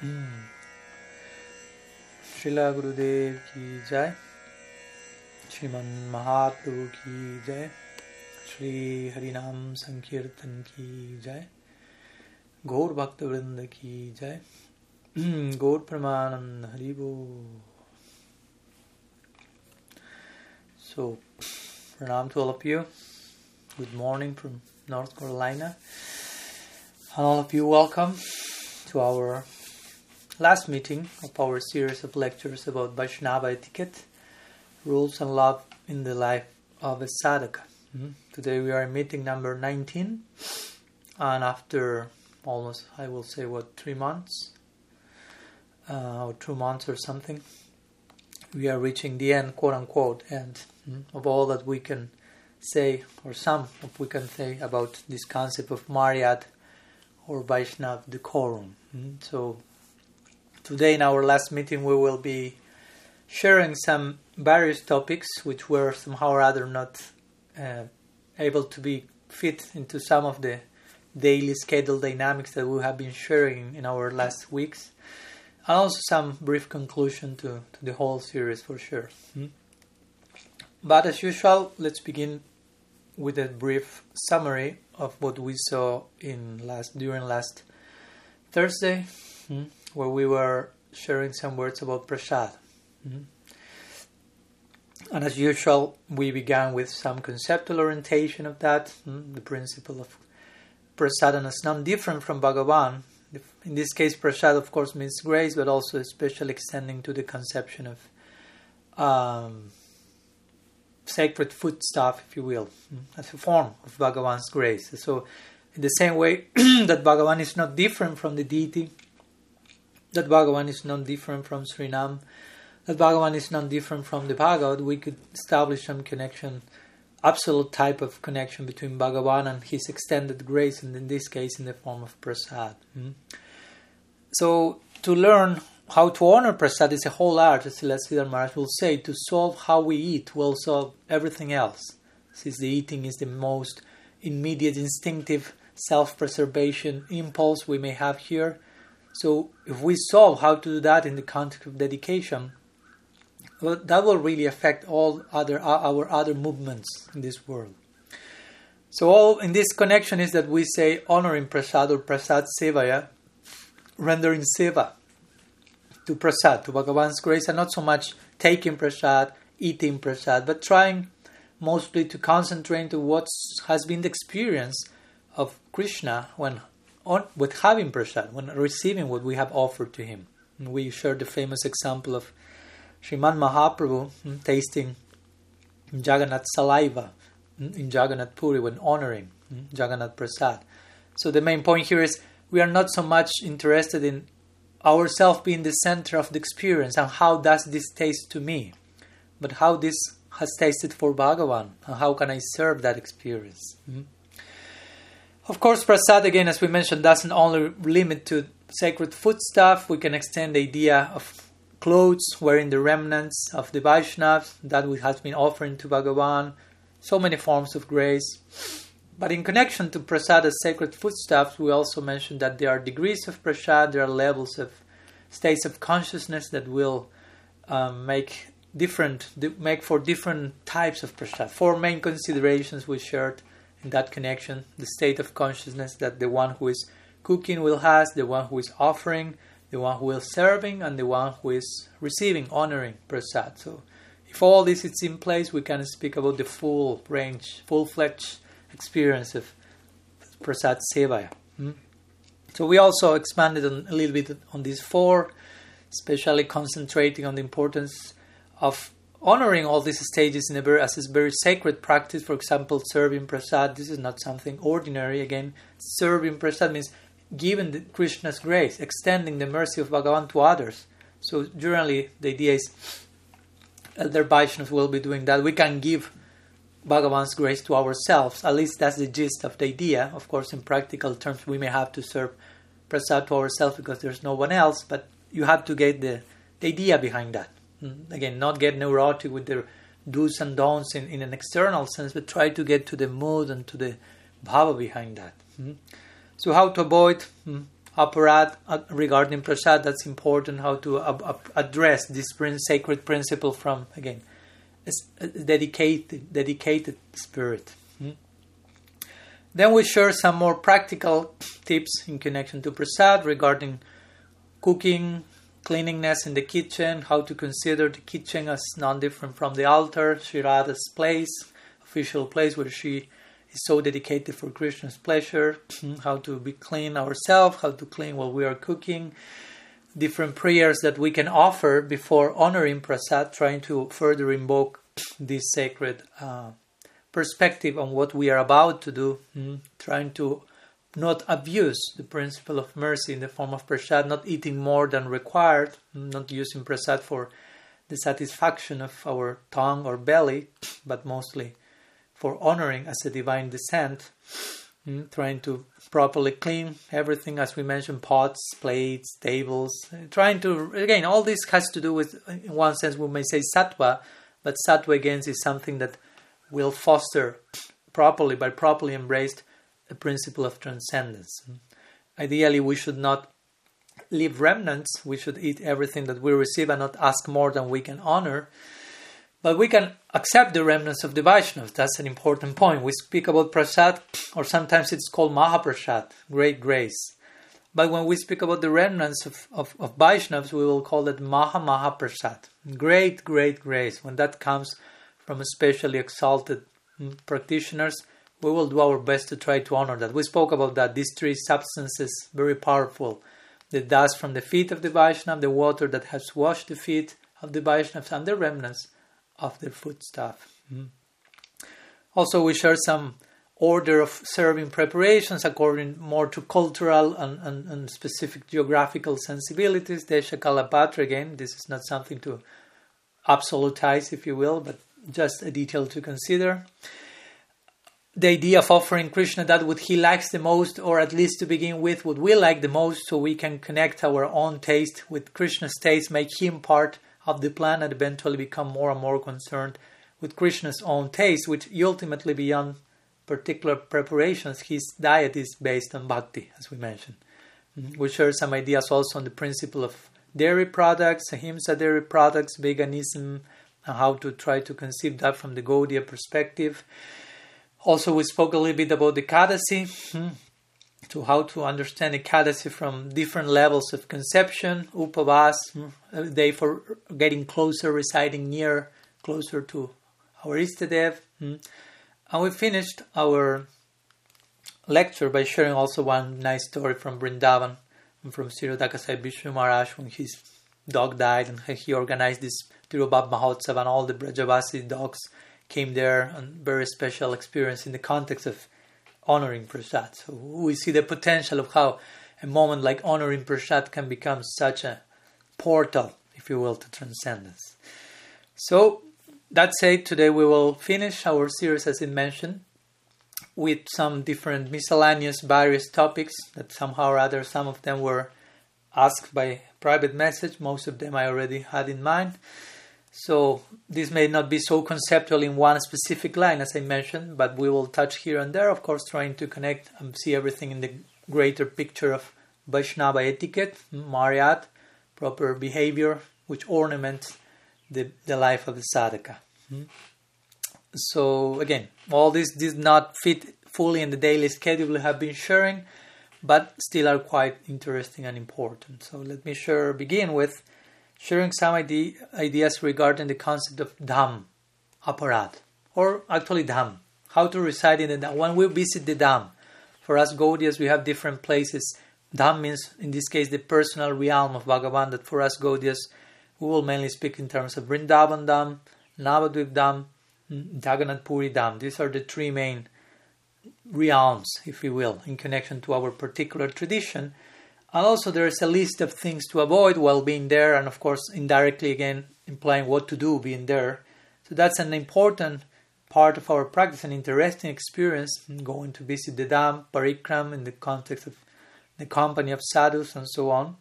श्रीला गुरुदेव की जय श्रीमन महाप्रभु की जय श्री हरिनाम संकीर्तन की जय गौर भक्त वृंद की जय गौर परमानंद हरिभो सो प्रणाम to all of you good morning from North Carolina all of you welcome to our last meeting of our series of lectures about Vaishnava etiquette, rules and love in the life of a sadhaka. Mm-hmm. Today we are in meeting number 19, and after almost, I will say, what, three months, uh, or two months or something, we are reaching the end, quote unquote, end mm, of all that we can say, or some of we can say about this concept of Maryad or Vaishnav decorum. Mm. So today, in our last meeting, we will be sharing some various topics which were somehow or other not uh, able to be fit into some of the daily schedule dynamics that we have been sharing in our last weeks and also some brief conclusion to, to the whole series for sure. Hmm? But as usual, let's begin with a brief summary of what we saw in last during last Thursday, hmm? Where we were sharing some words about prasad. Hmm? And as usual, we began with some conceptual orientation of that, the principle of prasadana is not different from Bhagavan, in this case, prasad, of course, means grace, but also especially extending to the conception of um, sacred foodstuff, if you will, as a form of Bhagavan's grace. So, in the same way that Bhagavan is not different from the deity, that Bhagavan is not different from Srinam, that Bhagavan is not different from the Bhagavad, we could establish some connection absolute type of connection between Bhagavan and his extended grace, and in this case, in the form of prasad. Mm. So, to learn how to honor prasad is a whole art, as Sridhar Maharaj will say. To solve how we eat will solve everything else, since the eating is the most immediate, instinctive self preservation impulse we may have here. So, if we solve how to do that in the context of dedication, well, that will really affect all other our other movements in this world. So all in this connection is that we say honoring prasad or prasad sevaya, rendering seva to prasad, to Bhagavan's grace, and not so much taking prasad, eating prasad, but trying mostly to concentrate on what has been the experience of Krishna when on, with having prasad, when receiving what we have offered to him. We shared the famous example of Sriman Mahaprabhu hmm, tasting Jagannath saliva hmm, in Jagannath Puri when honoring hmm, Jagannath Prasad. So the main point here is we are not so much interested in ourselves being the center of the experience and how does this taste to me, but how this has tasted for Bhagavan and how can I serve that experience. Mm-hmm. Of course, prasad again, as we mentioned, doesn't only limit to sacred food stuff. We can extend the idea of clothes wearing the remnants of the Vaishnavas that we has been offering to Bhagavan, so many forms of grace. But in connection to prasad as sacred foodstuffs, we also mentioned that there are degrees of prasad, there are levels of states of consciousness that will um, make different make for different types of prasad. Four main considerations we shared in that connection: the state of consciousness that the one who is cooking will has, the one who is offering, the one who is serving and the one who is receiving, honoring prasad. So, if all this is in place, we can speak about the full range, full fledged experience of prasad sevaya. Hmm? So, we also expanded on, a little bit on these four, especially concentrating on the importance of honoring all these stages in a very, as a very sacred practice. For example, serving prasad. This is not something ordinary. Again, serving prasad means giving the Krishna's grace, extending the mercy of Bhagavan to others. So generally, the idea is elder Vaishnavas will be doing that. We can give Bhagavan's grace to ourselves. At least that's the gist of the idea. Of course, in practical terms, we may have to serve prasad to ourselves because there's no one else. But you have to get the, the idea behind that. Hmm? Again, not get neurotic with the do's and don'ts in, in an external sense, but try to get to the mood and to the bhava behind that. Hmm? So how to avoid, hmm, aparat uh, regarding prasad. That's important. How to address this sacred principle from again, a dedicated, dedicated spirit. Then we share some more practical tips in connection to prasad regarding cooking, cleanliness in the kitchen, how to consider the kitchen as non different from the altar, Sri Radha's place, official place where she is so dedicated for Krishna's pleasure, how to be clean ourselves, how to clean while we are cooking, different prayers that we can offer before honoring prasad, trying to further invoke this sacred uh, perspective on what we are about to do, mm, trying to not abuse the principle of mercy in the form of prasad, not eating more than required, not using prasad for the satisfaction of our tongue or belly, but mostly for honoring as a divine descent, mm, trying to properly clean everything, as we mentioned, pots, plates, tables, trying to, again, all this has to do with, in one sense, we may say sattva, but sattva again is something that will foster properly, by properly embraced, the principle of transcendence. Ideally, we should not leave remnants, we should eat everything that we receive and not ask more than we can honor. But we can accept the remnants of the Vaishnavas. That's an important point. We speak about prasad, or sometimes it's called Mahaprasad, great grace. But when we speak about the remnants of, of, of Vaishnavas, we will call it Maha Mahaprasad, great, great grace. When that comes from especially exalted mm, practitioners, we will do our best to try to honor that. We spoke about that. These three substances, very powerful. The dust from the feet of the Vaishnava, the water that has washed the feet of the Vaishnavas, and the remnants of their foodstuff. Mm. Also, we share some order of serving preparations according more to cultural and, and, and specific geographical sensibilities. Desha Kalapatra, again, this is not something to absolutize, if you will, but just a detail to consider the idea of offering Krishna that what he likes the most, or at least to begin with, what we like the most, so we can connect our own taste with Krishna's taste, make him part of the plan, and eventually become more and more concerned with Krishna's own taste, which ultimately, beyond particular preparations, his diet is based on bhakti, as we mentioned. Mm-hmm. We share some ideas also on the principle of dairy products, ahimsa dairy products, veganism, and how to try to conceive that from the Gaudiya perspective. Also, we spoke a little bit about the Ekadasi, hmm, to how to understand the Ekadasi from different levels of conception, upavas, hmm, day for getting closer, residing near, closer to our Istadev. Hmm. And we finished our lecture by sharing also one nice story from Vrindavan, from Sri Dakasai Vishnu Maharaj when his dog died and he organized this Tirobhav Mahotsav and all the Brajavasi dogs came there and very special experience in the context of honoring Prasad. So we see the potential of how a moment like honoring Prasad can become such a portal, if you will, to transcendence. So that said, today we will finish our series, as it mentioned, with some different miscellaneous various topics that somehow or other, some of them were asked by private message, most of them I already had in mind. So this may not be so conceptual in one specific line, as I mentioned, but we will touch here and there, of course, trying to connect and see everything in the greater picture of Vaishnava etiquette, Maryat, proper behavior, which ornaments the, the life of the sadhaka. Hmm? So again, all this did not fit fully in the daily schedule we have been sharing, but still are quite interesting and important. So let me share begin with sharing some idea, ideas regarding the concept of dham, aparat, or actually dham, how to reside in the dham. When we visit the dham, for us Gaudiyas, we have different places. Dham means, in this case, the personal realm of Bhagavan, that for us Gaudiyas, we will mainly speak in terms of Vrindavan Dham, Navadvip Dham, Jagannath Puri Dham. These are the three main realms, if you will, in connection to our particular tradition. And also, there is a list of things to avoid while being there, and of course, indirectly again implying what to do being there. So, that's an important part of our practice, an interesting experience going to visit the Dham, Parikram, in the context of the company of sadhus and so on.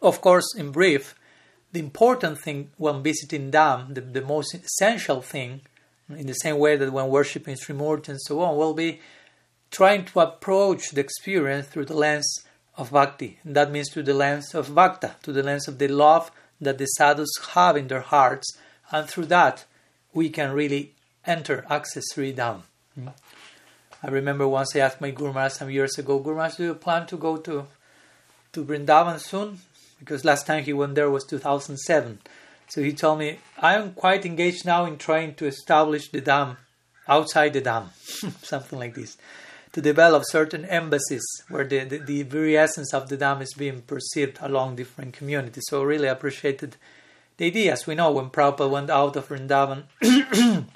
Of course, in brief, the important thing when visiting Dham, the, the most essential thing, in the same way that when worshipping Srimurti and so on, will be trying to approach the experience through the lens of bhakti. That means through the lens of bhakta, to the lens of the love that the sadhus have in their hearts, and through that we can really enter, access Sri Dham. Hmm? I remember once I asked my Guru Maharaj some years ago, Guru Maharaj, do you plan to go to to Vrindavan soon? Because last time he went there was 2007. So he told me, I am quite engaged now in trying to establish the Dham outside the Dham, something like this, to develop certain embassies where the, the, the, very essence of the Dham is being perceived along different communities. So really appreciated the idea. As we know, when Prabhupada went out of Vrindavan,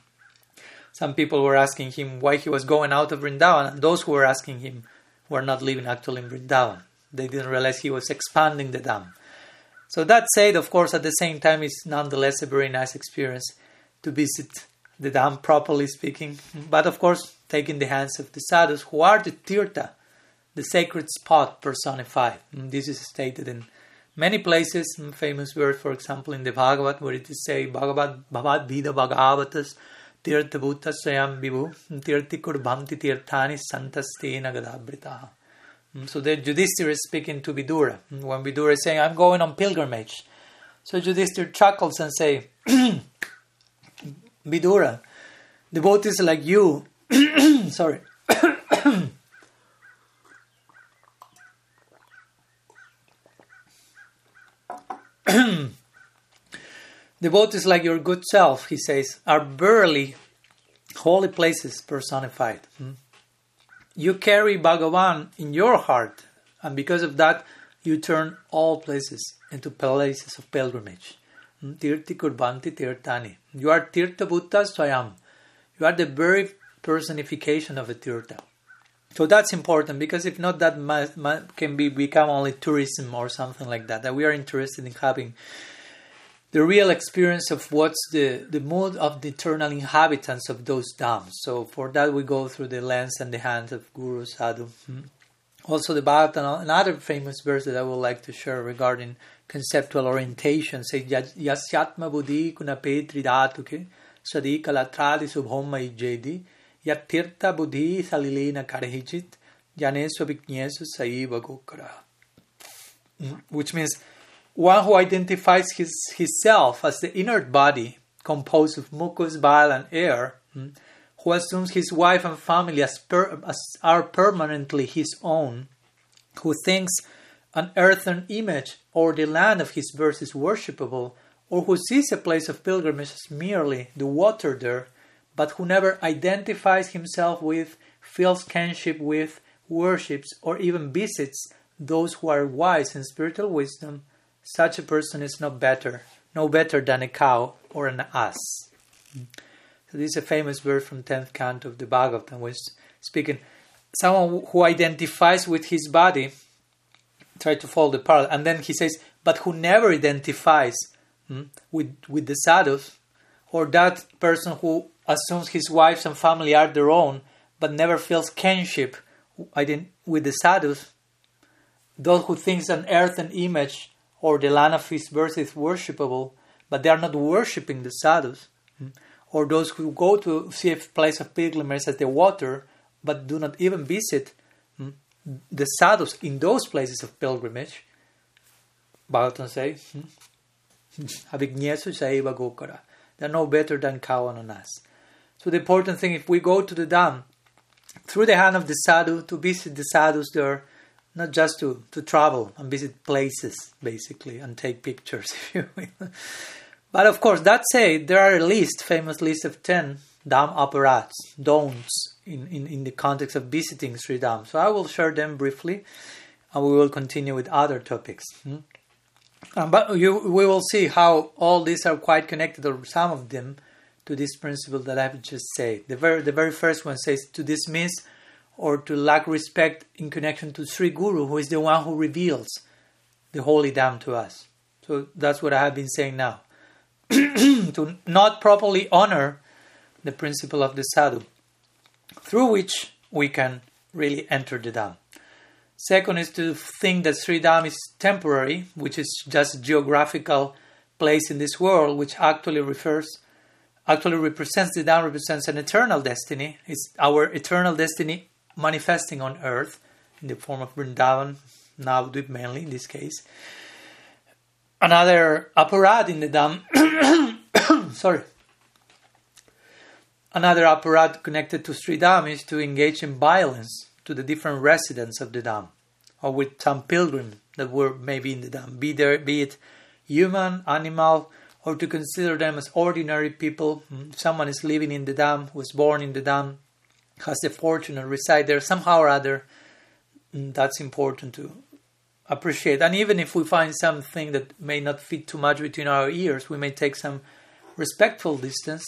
some people were asking him why he was going out of Vrindavan, and those who were asking him were not living actually in Vrindavan. They didn't realize he was expanding the Dham. So that said, of course, at the same time, it's nonetheless a very nice experience to visit the Dham, properly speaking. But of course, taking the hands of the sadhus, who are the tirtha, the sacred spot personified. And this is stated in many places. Famous verse, for example, in the Bhagavad, where it is say, Bhagavad Bhavad Vida Bhagavatas Tirtha Bhuta Swayam Vibhu Tirti Kurbhamti Tirthani Santastena Gadabritaha. Mm, so the Yudhishthira is speaking to Vidura. Mm, when Vidura is saying, I'm going on pilgrimage. So Yudhishthira chuckles and say, Vidura, devotees like you, sorry, devotees like your good self, he says, are barely holy places personified. Hmm? You carry Bhagavan in your heart, and because of that, you turn all places into places of pilgrimage. Hmm? Tirti Kurbanti Tirtani. You are Tirtha Bhutta Swayam. You are the very personification of a Tirtha. So that's important because if not, that might, might, can be become only tourism or something like that. That we are interested in having the real experience of what's the, the mood of the eternal inhabitants of those Dhams. So for that we go through the lens and the hands of Guru Sadhu. Hmm. Also the Bhagavatam, another famous verse that I would like to share regarding conceptual orientation says Yasyatma buddhi kunape tridatuke sadi kalatradi subhoma buddhi salilena saiva gokara. Which means one who identifies his, himself as the inert body composed of mucus, bile, and air, hmm, who assumes his wife and family as, per, as are permanently his own, who thinks an earthen image or the land of his birth is worshipable, or who sees a place of pilgrimage as merely the water there, but who never identifies himself with, feels kinship with, worships, or even visits those who are wise in spiritual wisdom such a person is no better, no better than a cow or an ass. So this is a famous verse from 10th canto of the Bhagavatam, which speaking someone who identifies with his body, try to follow the parallel, and then he says, but who never identifies hmm, with with the sadhus, or that person who assumes his wives and family are their own, but never feels kinship with the sadhus, those who thinks an earthen image or the land of his birth is worshipable, but they are not worshipping the sadhus, hmm? or those who go to see a place of pilgrimage as the water, but do not even visit hmm? the sadhus in those places of pilgrimage. Bhagavatam says, Avignesu Saiva Gokara. They're no better than cow and an ass. So the important thing, if we go to the Dham, through the hand of the sadhu, to visit the sadhus there, not just to, to travel and visit places basically and take pictures if you will but of course that said there are a list famous list of 10 Dham apparats don'ts in, in, in the context of visiting Sri Dham so I will share them briefly and we will continue with other topics hmm? um, but you, we will see how all these are quite connected or some of them to this principle that I've just said the very, the very first one says to dismiss or to lack respect in connection to Sri Guru, who is the one who reveals the holy Dham to us. So that's what I have been saying now. to not properly honor the principle of the sadhu, through which we can really enter the Dham. Second is to think that Sri Dham is temporary, which is just geographical place in this world, which actually refers, actually represents the Dham represents an eternal destiny. It's our eternal destiny manifesting on earth in the form of Vrindavan, Navadvip mainly in this case. Another aparad in the Dham, sorry, another aparad connected to Sri Dham is to engage in violence to the different residents of the Dham, or with some pilgrims that were maybe in the Dham, be there, be it human, animal, or to consider them as ordinary people. Someone is living in the Dham, was born in the Dham, has the fortune to reside there somehow or other. Hmm, that's important to appreciate. And even if we find something that may not fit too much between our ears, we may take some respectful distance,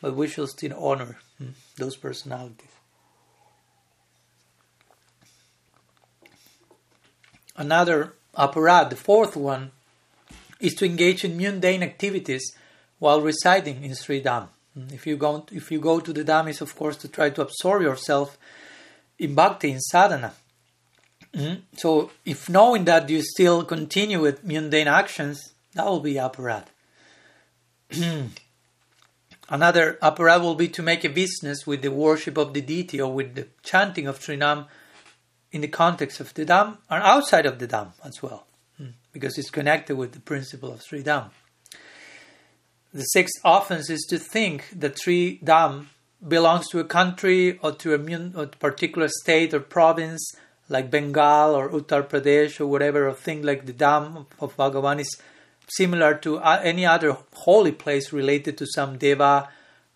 but we shall still honor hmm, those personalities. Another aparad, the fourth one, is to engage in mundane activities while residing in Sri Dham. Hmm, if you go, if you go to the Dham, is of course to try to absorb yourself in bhakti, in sadhana. Mm-hmm. So, if knowing that you still continue with mundane actions, that will be aparad. Another aparad will be to make a business with the worship of the deity or with the chanting of Srinam in the context of the Dham and outside of the Dham as well, mm, because it's connected with the principle of Sri Dham. The sixth offense is to think that Sri Dham belongs to a country or to a, particular state or province like Bengal or Uttar Pradesh or whatever, or thing like the Dham of Bhagavan is similar to uh, any other holy place related to some deva,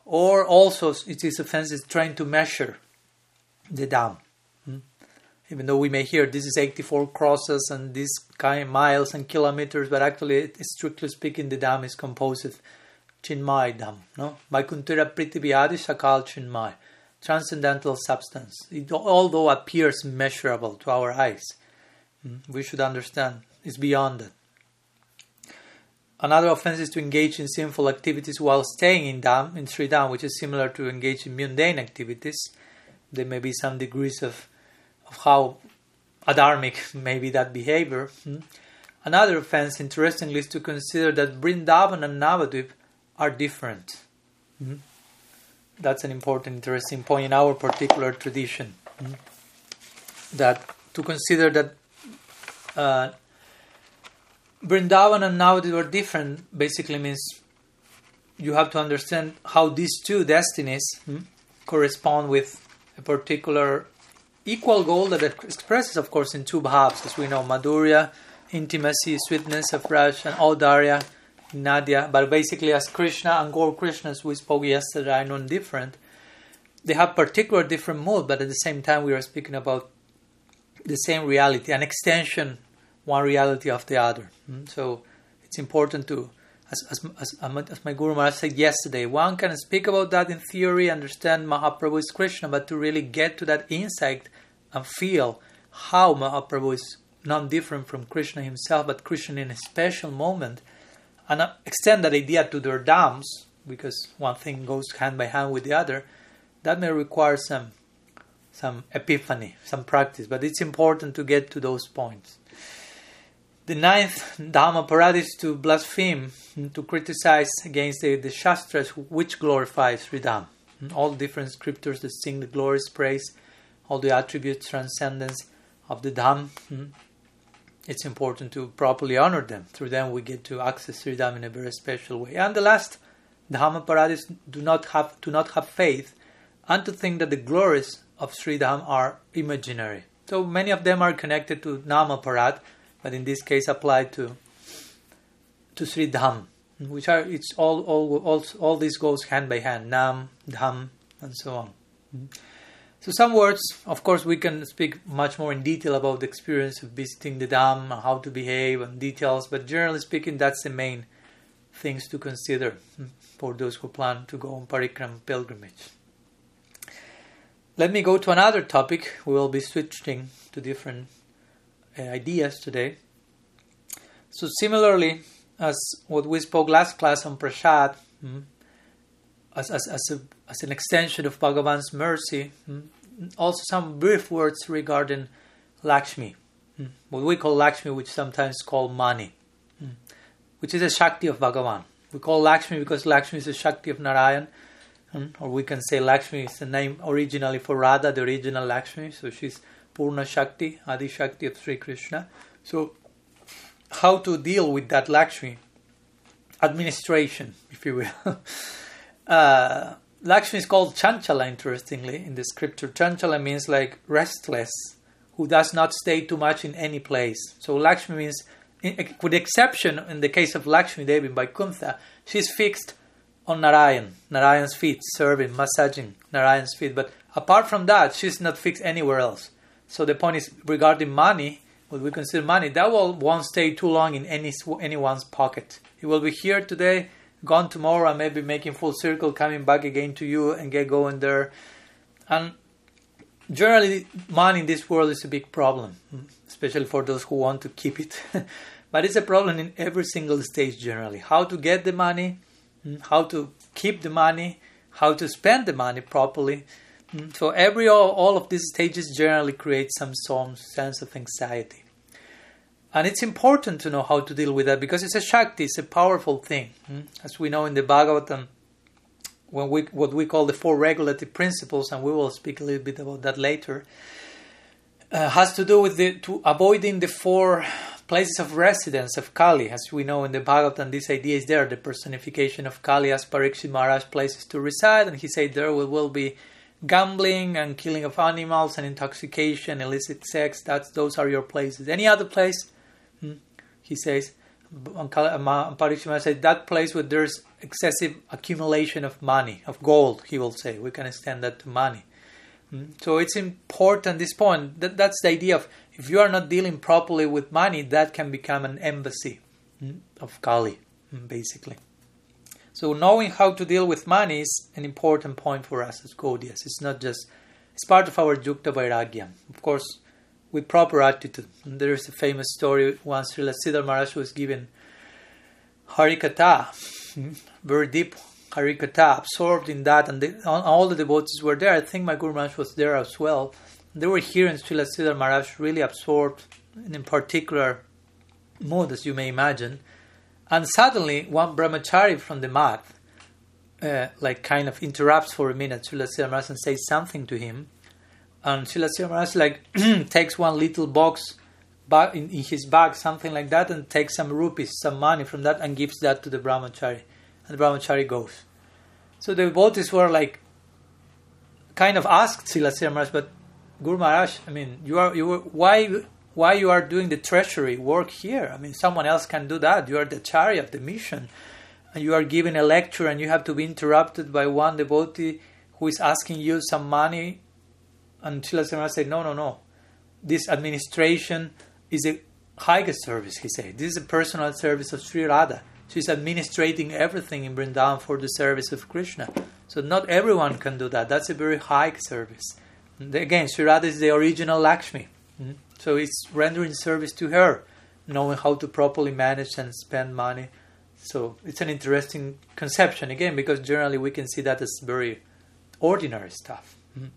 or also it is offensive trying to measure the Dham. Even though we may hear this is 84 crosses and this kind miles and kilometers, but actually, strictly speaking, the Dham is composed of Chinmay Dham. No? Vaikuntara Prithivyadi Sakal Chinmay transcendental substance. It, although appears measurable to our eyes, hmm, we should understand it's beyond that. Another offense is to engage in sinful activities while staying in Dham, in Sri Dham, which is similar to engage in mundane activities. There may be some degrees of how adharmic may be that behavior. Hmm. Another offense, interestingly, is to consider that Vrindavan and Navadvip are different. Hmm that's an important, interesting point in our particular tradition. Mm, that to consider that uh, Vrindavan and Navadvip are different basically means you have to understand how these two destinies hmm, correspond with a particular equal goal that expresses, of course, in two bhavs, as we know, Madhurya, intimacy, sweetness of Raj, and Audarya, Nadia, but basically as Krishna and Gaur Krishnas we spoke yesterday are non-different. They have particular different mood, but at the same time we are speaking about the same reality, an extension, one reality of the other. Mm? So it's important to, as, as, as, as my Guru Maharaj said yesterday, one can speak about that in theory, understand Mahaprabhu is Krishna, but to really get to that insight and feel how Mahaprabhu is not different from Krishna himself, but Krishna in a special moment – and uh, extend that idea to their Dhams, because one thing goes hand by hand with the other, that may require some some epiphany, some practice, but it's important to get to those points. The ninth Dham Aparad is to blaspheme, to criticize against the, the Shastras which glorify Sri Dham. All different scriptures that sing the glorious praise, all the attributes, transcendence of the Dham, hmm, it's important to properly honor them. Through them, we get to access Sri Dham in a very special way. And the last, the Paradis do not have do not have faith, and to think that the glories of Sri Dham are imaginary. So many of them are connected to Nama Parad, but in this case applied to to Sri Dham, which are it's all all all all this goes hand by hand, Nam, Dham, and so on. So some words, of course, we can speak much more in detail about the experience of visiting the Dham, how to behave, and details. But generally speaking, that's the main things to consider hmm, for those who plan to go on parikram pilgrimage. Let me go to another topic. We will be switching to different ideas today. So similarly, as what we spoke last class on prasad, hmm, as, as, as, a, as an extension of Bhagavan's mercy, hmm, also some brief words regarding Lakshmi, hmm, what we call Lakshmi, which sometimes call money, which is a Shakti of Bhagavan. We call Lakshmi because Lakshmi is a Shakti of Narayan, or we can say Lakshmi is the name originally for Radha, the original Lakshmi, so she's Purna Shakti, Adi Shakti of Sri Krishna. So, how to deal with that Lakshmi? Administration, if you will. uh, Lakshmi is called Chanchala, interestingly, in the scripture. Chanchala means like restless, who does not stay too much in any place. So Lakshmi means, with the exception in the case of Lakshmi Devi Vaikuntha, she's fixed on Narayan, Narayan's feet, serving, massaging Narayan's feet. But apart from that, she's not fixed anywhere else. So the point is regarding money, what we consider money, that will won't stay too long in any anyone's pocket. It will be here today, gone tomorrow, and maybe making full circle, coming back again to you and get going there. And generally, money in this world is a big problem, especially for those who want to keep it. but it's a problem in every single stage generally. How to get the money, how to keep the money, how to spend the money properly. So every all, all of these stages generally create some, sense of anxiety. And it's important to know how to deal with that because it's a Shakti, it's a powerful thing. As we know in the Bhagavatam, when we what we call the four regulative principles, and we will speak a little bit about that later, uh, has to do with the to avoiding the four places of residence of Kali. As we know in the Bhagavatam, this idea is there, the personification of Kali as Parikshit Maharaj places to reside, and he said there will, will be gambling and killing of animals and intoxication, illicit sex. That's those are your places. Any other place, hmm? he says. Parikshit Maharaj said that place where there's excessive accumulation of money, of gold. He will say we can extend that to money. Hmm? So it's important. This point that, that's the idea of if you are not dealing properly with money, that can become an embassy hmm, of Kali, hmm, basically. So knowing how to deal with money is an important point for us as Gaudiyas. It's not just it's part of our Yukta Vairagya. Of course, with proper attitude. And there is a famous story once Srila Sridhar Maharaj was given Harikatha, hmm, very deep Harikatha, absorbed in that, and the, all the devotees were there. I think my Guru Maharaj was there as well they were hearing Srila Sridhar Maharaj really absorbed in a particular mood, as you may imagine. And suddenly, one brahmachari from the math, uh, like kind of interrupts for a minute Srila Maharaj and says something to him. And Srila Maharaj like takes one little box in, in, his bag, something like that, and takes some rupees, some money from that, and gives that to the brahmachari. And the brahmachari goes. So the devotees were like, kind of asked Srila but Guru Maharaj, I mean, you are you were, why why you are doing the treasury work here? I mean, someone else can do that. You are the chari of the mission, and you are giving a lecture, and you have to be interrupted by one devotee who is asking you some money. And Srila Maharaj said, "No, no, no. This administration is a highest service." He said, "This is a personal service of Sri Radha. She's administrating everything in Vrindavan for the service of Krishna. So not everyone can do that. That's a very high service." Again, Sri Radha is the original Lakshmi. Mm-hmm. So it's rendering service to her, knowing how to properly manage and spend money. So it's an interesting conception, again, because generally we can see that as very ordinary stuff. Mm-hmm.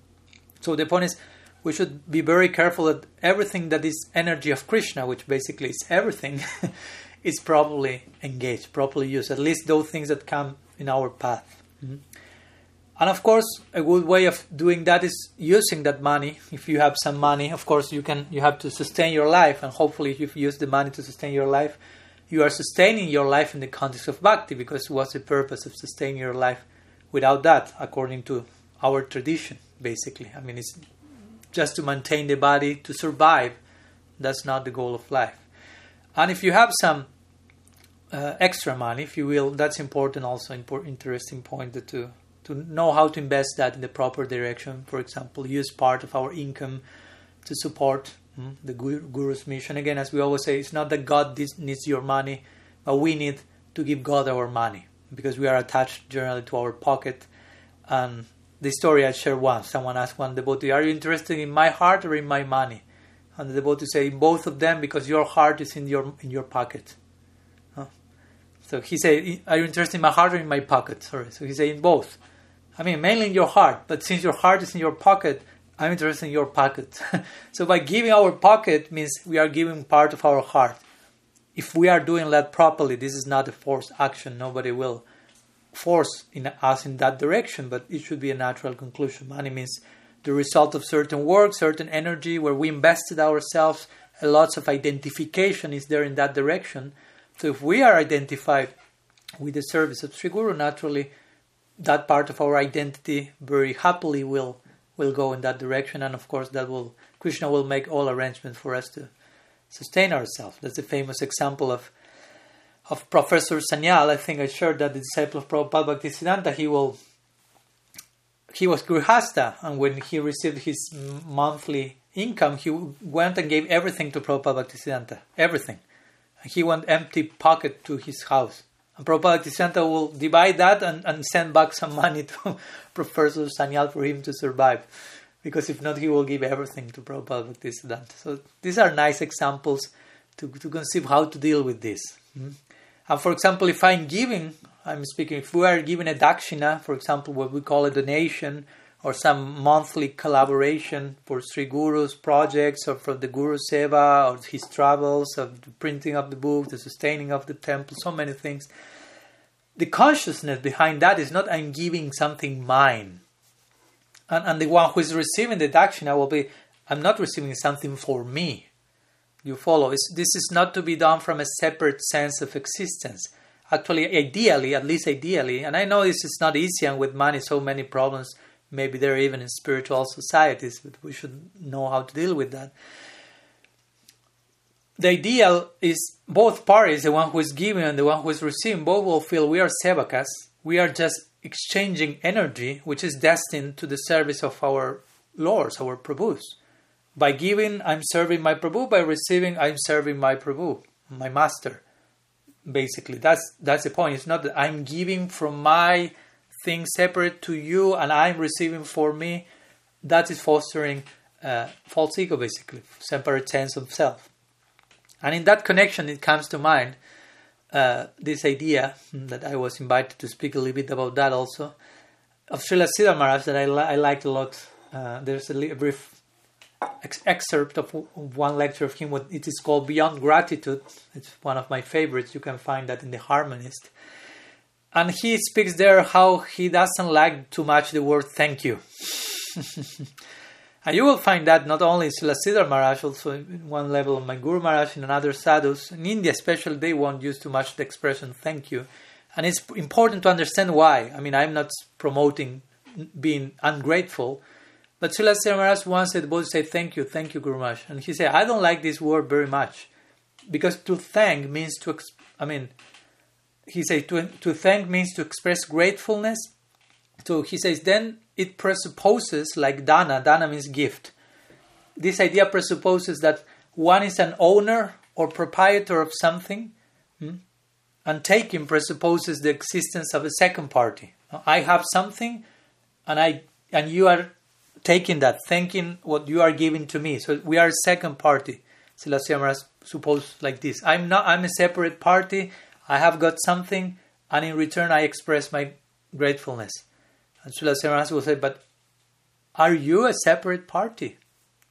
So the point is, we should be very careful that everything that is energy of Krishna, which basically is everything, is properly engaged, properly used. At least those things that come in our path. Mm-hmm. And of course, a good way of doing that is using that money. If you have some money, of course, you can you have to sustain your life, and hopefully, if you use the money to sustain your life, you are sustaining your life in the context of bhakti. Because what's the purpose of sustaining your life without that, according to our tradition? Basically, I mean, it's just to maintain the body to survive. That's not the goal of life. And if you have some uh, extra money, if you will, that's important. Also, important, interesting point to to know how to invest that in the proper direction. For example, use part of our income to support mm, the Guru's mission. Again, as we always say, it's not that God needs your money, but we need to give God our money because we are attached generally to our pocket. And the story I shared once, someone asked one devotee, Are you interested in my heart or in my money? And the devotee said, In both of them because your heart is in your in your pocket. Huh? So he said, Are you interested in my heart or in my pocket? Sorry. So he said, In both. I mean, mainly in your heart, but since your heart is in your pocket, I'm interested in your pocket. so by giving our pocket means we are giving part of our heart. If we are doing that properly, this is not a forced action. Nobody will force in us in that direction, but it should be a natural conclusion. Money means the result of certain work, certain energy, where we invested ourselves. Lots of identification is there in that direction. So if we are identified with the service of Sri Guru, naturally that part of our identity very happily will will go in that direction, and of course that will Krishna will make all arrangements for us to sustain ourselves. That's a famous example of of Professor Sanyal. I think I shared that the disciple of Prabhupada Bhaktisiddhanta, he will he was grihasta, and when he received his monthly income, he went and gave everything to Prabhupada Bhaktisiddhanta, everything. He went empty pocket to his house. And Prabhupada Bhaktisiddhanta will divide that and, and send back some money to Professor Sanyal for him to survive. Because if not, he will give everything to Prabhupada Bhaktisiddhanta. So these are nice examples to, to conceive how to deal with this. Hmm? And for example, if I'm giving, I'm speaking, if we are giving a dakshina, for example, what we call a donation, or some monthly collaboration for Sri Guru's projects, or for the Guru Seva, or his travels, of the printing of the book, the sustaining of the temple, so many things. The consciousness behind that is not I'm giving something mine. And, and the one who is receiving the dakshina will be, I'm not receiving something for me you follow. It's, this is not to be done from a separate sense of existence. Actually, ideally, at least ideally, and I know this is not easy, and with money, so many problems. Maybe they're even in spiritual societies, but we should know how to deal with that. The ideal is both parties, the one who is giving and the one who is receiving, both will feel we are sevakas. We are just exchanging energy, which is destined to the service of our lords, our prabhus. By giving, I'm serving my Prabhu. By receiving, I'm serving my Prabhu, my master. Basically, that's that's the point. It's not that I'm giving from my thing separate to you and I'm receiving for me. That is fostering uh, false ego, basically, separate sense of self. And in that connection, it comes to mind uh, this idea that I was invited to speak a little bit about that also of Srila Maharaj that I, li- I liked a lot. Uh, there's a, li- a brief ex- excerpt of one lecture of him. What It is called Beyond Gratitude. It's one of my favorites. You can find that in the Harmonist. And he speaks there how he doesn't like too much the word thank you. and you will find that not only in Srila Maharaj, also in one level of my Guru Maharaj, in another sadhus. In India, especially, they won't use too much the expression thank you. And it's important to understand why. I mean, I'm not promoting being ungrateful, but Srila Maharaj once said, both say, thank you, thank you, Guru Maharaj. And he said, I don't like this word very much. Because to thank means to, I mean, he says to, to thank means to express gratefulness. So he says, then it presupposes, like dana, dana means gift. This idea presupposes that one is an owner or proprietor of something, hmm? and taking presupposes the existence of a second party. I have something, and I and you are taking that, thanking what you are giving to me. So we are a second party. Silasya Maharaj suppose like this. I'm not I'm a separate party. I have got something and in return I express my gratefulness. And Maharaj will say, But are you a separate party?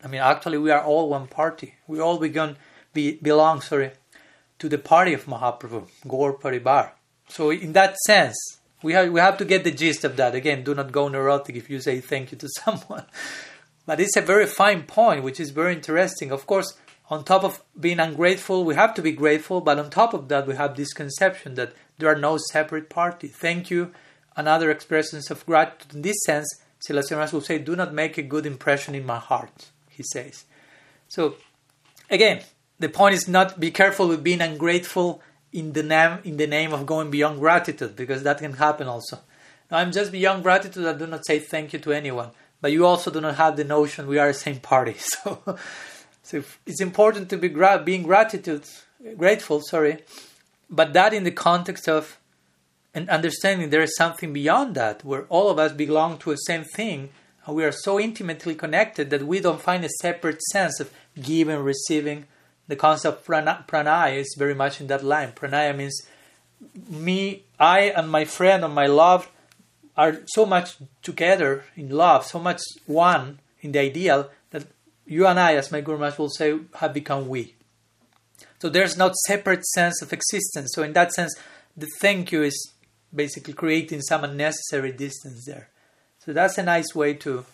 I mean actually we are all one party. We all begun be, belong sorry to the party of Mahaprabhu, Gaur Paribar. So in that sense, we have we have to get the gist of that. Again, do not go neurotic if you say thank you to someone. But it's a very fine point, which is very interesting. Of course, on top of being ungrateful, we have to be grateful, but on top of that, we have this conception that there are no separate parties. Thank you and other expressions of gratitude. In this sense, Silas will say, Do not make a good impression in my heart, he says. So, again, the point is not be careful with being ungrateful in the name in the name of going beyond gratitude because that can happen also. Now, I'm just beyond gratitude. I do not say thank you to anyone, but you also do not have the notion we are the same party. So, so it's important to be gra- being gratitude grateful. Sorry, but that in the context of and understanding there is something beyond that where all of us belong to the same thing and we are so intimately connected that we don't find a separate sense of giving receiving the concept of pranaya is very much in that line. Pranaya means me, I, and my friend and my love are so much together in love, so much one in the ideal you and I, as my Guru Maharaj will say, have become we. So there's not separate sense of existence. So in that sense, the thank you is basically creating some unnecessary distance there. So that's a nice way to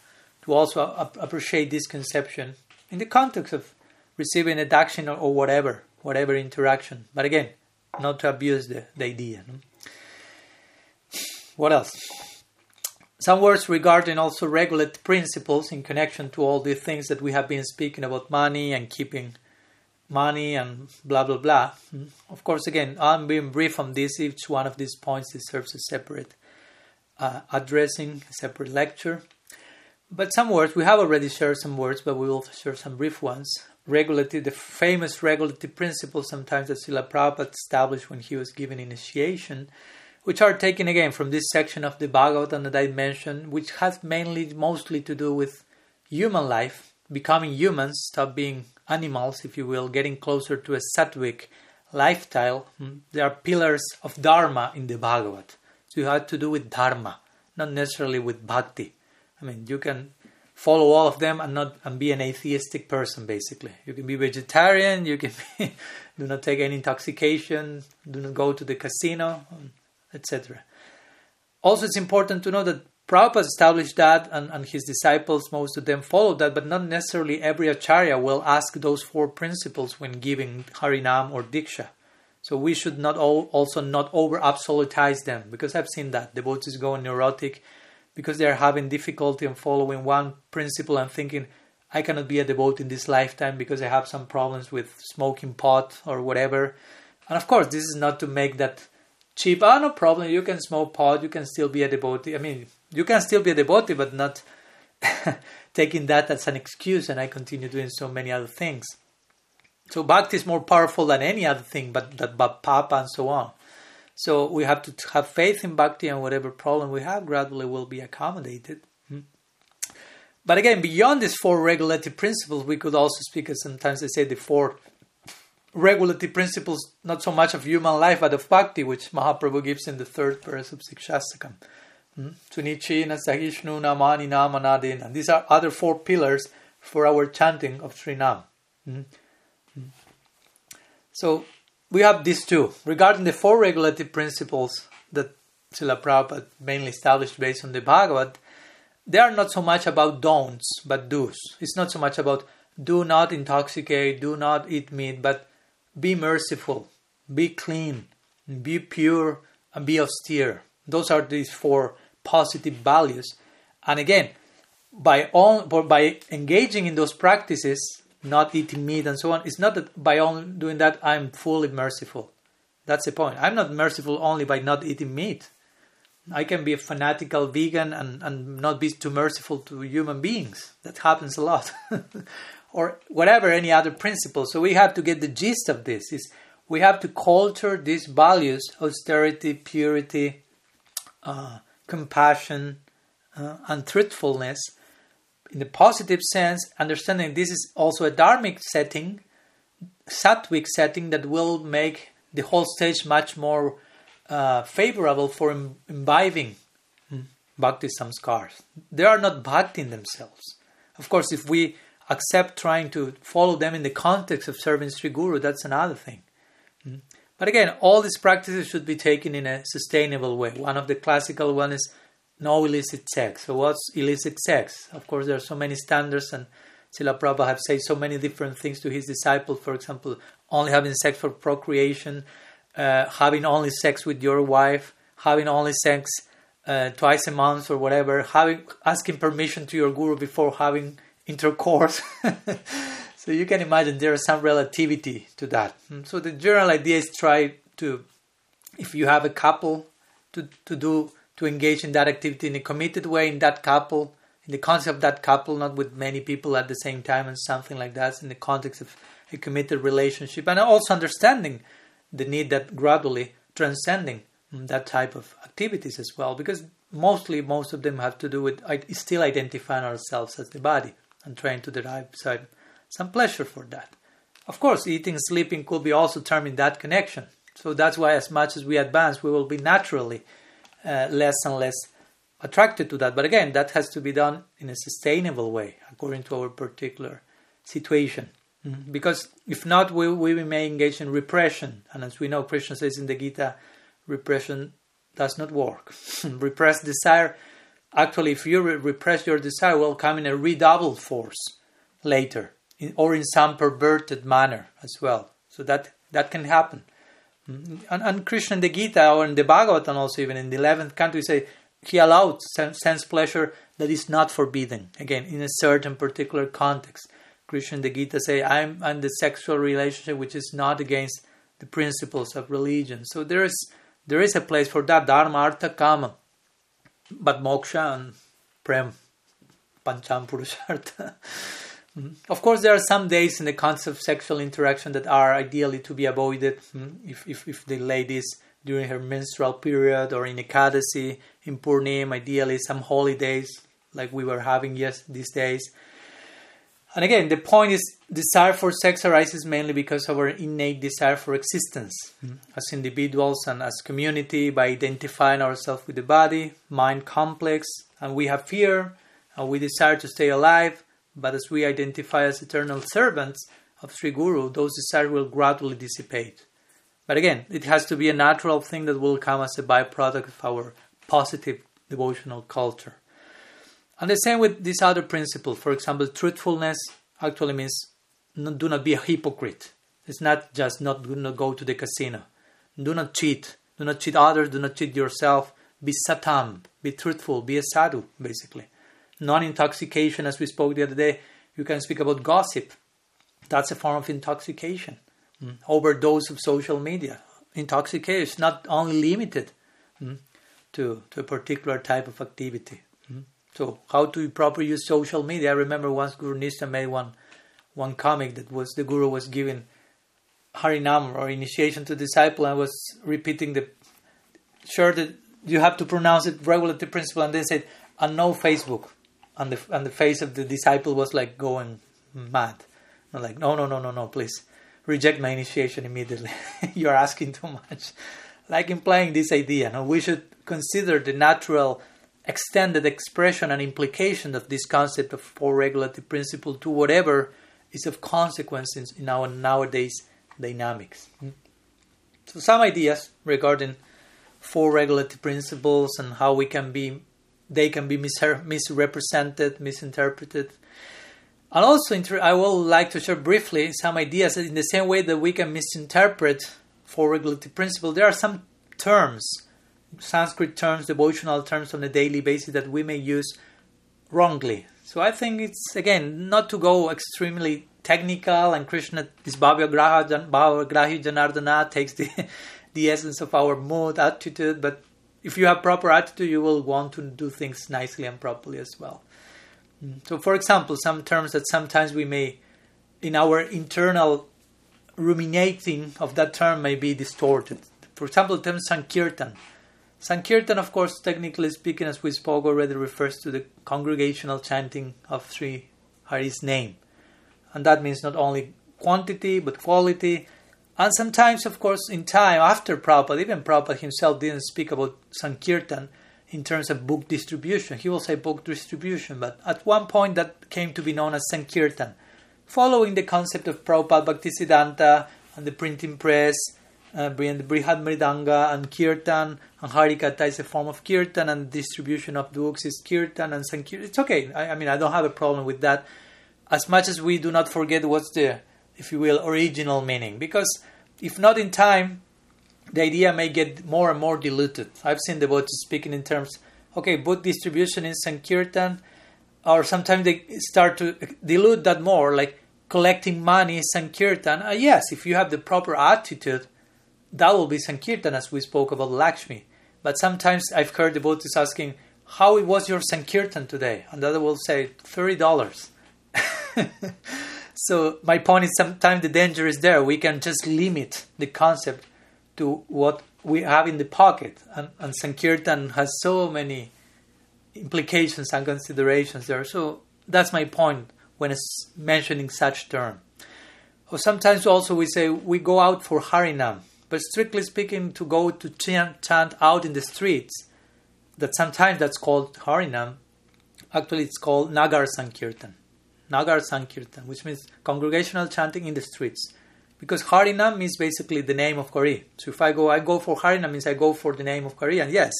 to also appreciate this conception in the context of receiving a dakshin or, or whatever, whatever interaction. But again, not to abuse the, the idea. No? What else? Some words regarding also regulate principles in connection to all the things that we have been speaking about money and keeping money and blah blah blah. Hmm? Of course, again, I'm being brief on this. Each one of these points deserves a separate uh, addressing, a separate lecture. But some words, we have already shared some words, but we will share some brief ones. Regulative, the famous regulative principle sometimes that Srila Prabhupada established when he was giving initiation which are taken again from this section of the Bhagavatam that I mentioned, which has mainly, mostly to do with human life, becoming humans, stop being animals, if you will, getting closer to a sattvic lifestyle. Hmm, there are pillars of Dharma in the Bhagavad. So you have to do with Dharma, not necessarily with Bhakti. I mean, you can follow all of them and not and be an atheistic person basically you can be vegetarian you can be, do not take any intoxication do not go to the casino etc. Also, it's important to know that Prabhupada established that, and, and his disciples, most of them followed that, but not necessarily every acharya will ask those four principles when giving Harinam or Diksha. So we should not all, also not over absolutize them, because I've seen that devotees go neurotic because they are having difficulty in following one principle and thinking, I cannot be a devotee in this lifetime because I have some problems with smoking pot or whatever. And of course, this is not to make that cheap. Ah, no problem. You can smoke pot. You can still be a devotee. I mean, you can still be a devotee, but not taking that as an excuse. And I continue doing so many other things. So bhakti is more powerful than any other thing, but that but papa and so on. So we have to have faith in bhakti, and whatever problem we have gradually will be accommodated. Hmm. But again, beyond these four regulative principles, we could also speak, as sometimes they say, the four regulative principles, not so much of human life, but of bhakti, which Mahaprabhu gives in the third verse of Sikshastakam. Hmm? Sahishnu, Namani, Namanadina. These are other four pillars for our chanting of Srinam. Hmm? Hmm? So we have these two. Regarding the four regulative principles that Srila Prabhupada mainly established based on the Bhagavad, they are not so much about don'ts, but do's. It's not so much about do not intoxicate, do not eat meat, but be merciful, be clean, be pure, and be austere. Those are these four positive values. And again, by all, by engaging in those practices, not eating meat and so on, it's not that by only doing that I'm fully merciful. That's the point. I'm not merciful only by not eating meat. I can be a fanatical vegan and, and not be too merciful to human beings. That happens a lot. or whatever any other principle. So we have to get the gist of this is we have to culture these values austerity, purity, uh, compassion, uh, and truthfulness in the positive sense, understanding this is also a dharmic setting, sattvic setting that will make the whole stage much more uh, favorable for Im- imbibing hmm, bhakti samskars. They are not bhakti in themselves. Of course, if we accept trying to follow them in the context of serving Sri Guru, that's another thing. Hmm? But again, all these practices should be taken in a sustainable way. One of the classical one is no illicit sex. So what's illicit sex? Of course, there are so many standards, and Srila Prabhupada have said so many different things to his disciples. For example, only having sex for procreation, uh, having only sex with your wife, having only sex uh, twice a month or whatever, having asking permission to your guru before having intercourse. so you can imagine there is some relativity to that. Hmm, so the general idea is try to, if you have a couple, to, to do to engage in that activity in a committed way in that couple, in the context of that couple, not with many people at the same time and something like that, in the context of a committed relationship, and also understanding the need that gradually transcending hmm, that type of activities as well, because mostly most of them have to do with still identifying ourselves as the body and trying to derive some, some pleasure for that. Of course, eating, sleeping could be also termed in that connection. So that's why, as much as we advance, we will be naturally uh, less and less attracted to that. But again, that has to be done in a sustainable way according to our particular situation. Mm-hmm. Because if not, we, we may engage in repression. And as we know, Krishna says in the Gita, repression does not work. Repressed desire actually, if you re- repress your desire, will come in a redoubled force later, in, or in some perverted manner as well. So that that can happen. Mm, and, and Krishna in the Gita or in the Bhagavatam also, even in the eleventh canto, we say he allowed sense pleasure that is not forbidden. Again, in a certain particular context. Krishna in the Gita say, "I'm in the sexual relationship which is not against the principles of religion." So there is there is a place for that dharma, artha, kama, but moksha and prem, pancham purushartha. Mm-hmm. Of course, there are some days in the concept of sexual interaction that are ideally to be avoided. Mm-hmm. If, if, if the ladies during her menstrual period or in Ekadasi, in Purnim, ideally some holidays like we were having yes these days. And again, the point is desire for sex arises mainly because of our innate desire for existence mm-hmm. as individuals and as community by identifying ourselves with the body, mind complex, and we have fear and we desire to stay alive but as we identify as eternal servants of Sri Guru, those desires will gradually dissipate. But again, it has to be a natural thing that will come as a byproduct of our positive devotional culture. And the same with this other principle. For example, truthfulness actually means do not be a hypocrite. It's not just not do not go to the casino. Do not cheat. Do not cheat others. Do not cheat yourself. Be satam. Be truthful. Be a sadhu, basically non intoxication, as we spoke the other day, you can speak about gossip. That's a form of intoxication. Mm. Overdose of social media. Intoxication is not only limited mm, to, to a particular type of activity. So, how to properly use social media? I remember once Guru Nista made one one comic that was the Guru was giving Harinam or initiation to disciple and was repeating the sure that you have to pronounce it regulative principle and then said and no Facebook and the and the face of the disciple was like going mad. I'm like, no, no, no, no, no, please reject my initiation immediately. You're asking too much. Like implying this idea, no, we should consider the natural extended expression and implication of this concept of four regulative principle to whatever is of consequence in our nowadays dynamics. Hmm? So some ideas regarding four regulative principles and how we can be they can be misrepresented, misinterpreted. And also, I would like to share briefly some ideas in the same way that we can misinterpret four regulative principles. There are some terms, Sanskrit terms, devotional terms on a daily basis that we may use wrongly. So I think it's again not to go extremely technical and Krishna this Bhava Grahi Janardana takes the the essence of our mood, attitude, but if you have proper attitude, you will want to do things nicely and properly as well. Mm. So, for example, some terms that sometimes we may, in our internal ruminating of that term, may be distorted. For example, the term Sankirtan. Sankirtan, of course, technically speaking, as we spoke already, refers to the congregational chanting of Sri Hari's name. And that means not only quantity but quality and sometimes, of course, in time after Prabhupada, even Prabhupada himself didn't speak about Sankirtan in terms of book distribution. He will say book distribution, but at one point that came to be known as Sankirtan, following the concept of Prabhupada Bhaktisiddhanta and the printing press, uh, the Brihad Mridanga and Kirtan, and Harikatha is a form of Kirtan, and distribution of books is Kirtan and Sankirtan. It's okay. I, I mean, I don't have a problem with that. As much as we do not forget what's the if you will, original meaning. Because if not in time, the idea may get more and more diluted. I've seen the devotees speaking in terms, okay, book distribution in Sankirtan, or sometimes they start to dilute that more, like collecting money Sankirtan. Uh, yes, if you have the proper attitude, that will be Sankirtan, as we spoke about Lakshmi. But sometimes I've heard devotees asking, how was your Sankirtan today? And the other will say, $30. So my point is sometimes the danger is there. We can just limit the concept to what we have in the pocket. And, and Sankirtan has so many implications and considerations there. So that's my point when mentioning such term. Or sometimes also we say we go out for Harinam, but strictly speaking, to go to chant, chant out in the streets, that sometimes that's called Harinam. Actually, it's called Nagar Sankirtan. Nagar Sankirtan, which means congregational chanting in the streets. Because Harinam means basically the name of Hari. So if I go, I go for Harinam means I go for the name of Hari. And yes,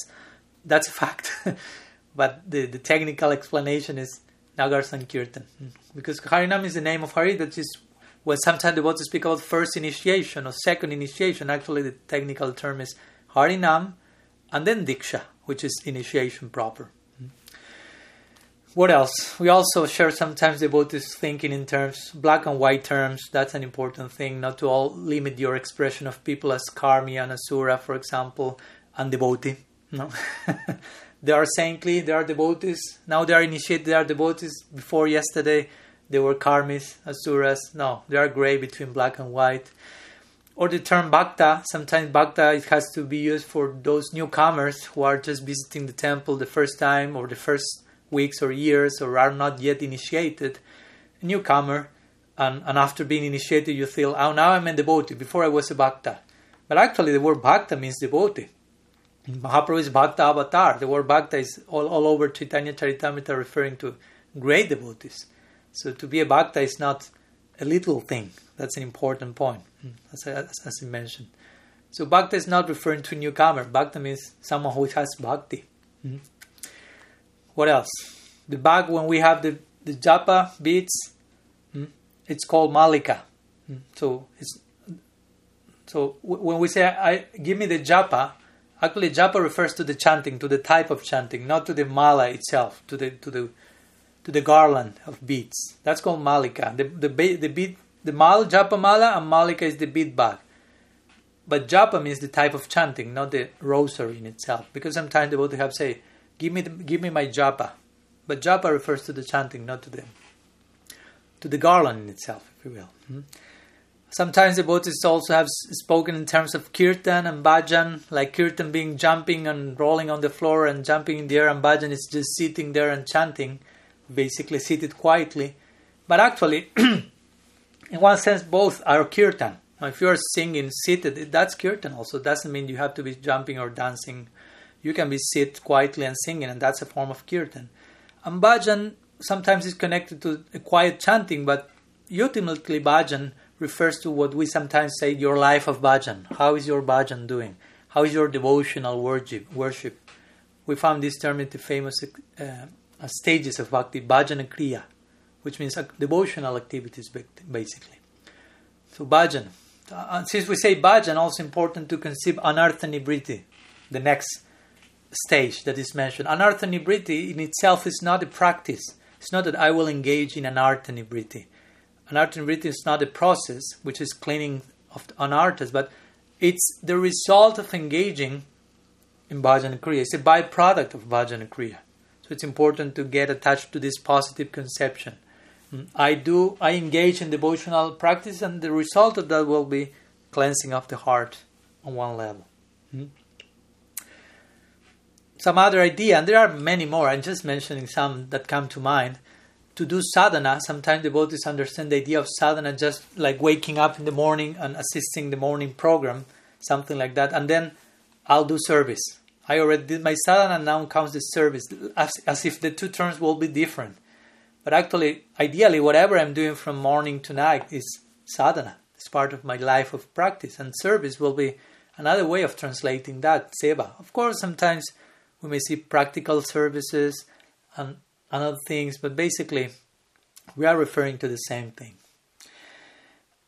that's a fact. but the, the technical explanation is Nagar Sankirtan. Hmm. Because Harinam is the name of Hari, that is when sometimes to speak about first initiation or second initiation. Actually, the technical term is Harinam and then Diksha, which is initiation proper. What else? We also share sometimes devotees thinking in terms, black and white terms. That's an important thing, not to all limit your expression of people as karmi and asura, for example, and devotee. No? they are saintly, they are devotees. Now they are initiated, they are devotees. Before yesterday, they were karmis, asuras. No, they are gray between black and white. Or the term bhakta, sometimes bhakta it has to be used for those newcomers who are just visiting the temple the first time or the first weeks or years or are not yet initiated, a newcomer, and, and after being initiated, you feel, oh, now I'm a devotee. Before I was a bhakta. But actually, the word bhakta means devotee. Mahaprabhu is bhakta avatar. The word bhakta is all, all over Chaitanya Charitamrita referring to great devotees. So to be a bhakta is not a little thing. That's an important point, as, as, as I mentioned. So bhakta is not referring to newcomer. Bhakta means someone who has bhakti. Mm-hmm. What else? The bag when we have the, the japa beads, hmm, it's called malika. Hmm, so it's so when we say I give me the japa, actually japa refers to the chanting, to the type of chanting, not to the mala itself, to the to the to the garland of beads. That's called malika. The the the bead the mal japa mala and malika is the bead bag. But japa means the type of chanting, not the rosary in itself. Because sometimes the Buddha have say Give me, the, give me my japa. But japa refers to the chanting, not to the to the garland in itself, if you will. Hmm? Sometimes the Buddhists also have spoken in terms of kirtan and bhajan, like kirtan being jumping and rolling on the floor and jumping in the air, and bhajan is just sitting there and chanting, basically seated quietly. But actually, in one sense, both are kirtan. Now, if you're singing seated, that's kirtan also. It doesn't mean you have to be jumping or dancing you can be sit quietly and singing, and that's a form of kirtan. And bhajan sometimes is connected to a quiet chanting, but ultimately bhajan refers to what we sometimes say your life of bhajan. How is your bhajan doing? How is your devotional worship? worship? We found this term in the famous uh, Uh, stages of bhakti, bhajan kriya, which means uh, devotional activities basically. So bhajan. Uh, uh, since we say bhajan, also important to conceive anartha nibriti, the next stage that is mentioned. Anartha nibriti in itself is not a practice. It's not that I will engage in anartha nibriti. Anartha nibriti is not a process which is cleaning of anarthas, but it's the result of engaging in bhajana kriya. It's a byproduct of bhajana kriya. So it's important to get attached to this positive conception. Mm, I do I engage in devotional practice and the result of that will be cleansing of the heart on one level. Mm-hmm some other idea, and there are many more, I'm just mentioning some that come to mind. To do sadhana, sometimes devotees understand the idea of sadhana just like waking up in the morning and assisting the morning program, something like that, and then I'll do service. I already did my sadhana, and now comes the service, as, as if the two terms will be different. But actually, ideally, whatever I'm doing from morning to night is sadhana. It's part of my life of practice, and service will be another way of translating that, seva. Of course, sometimes we may see practical services and, and other things, but basically, we are referring to the same thing.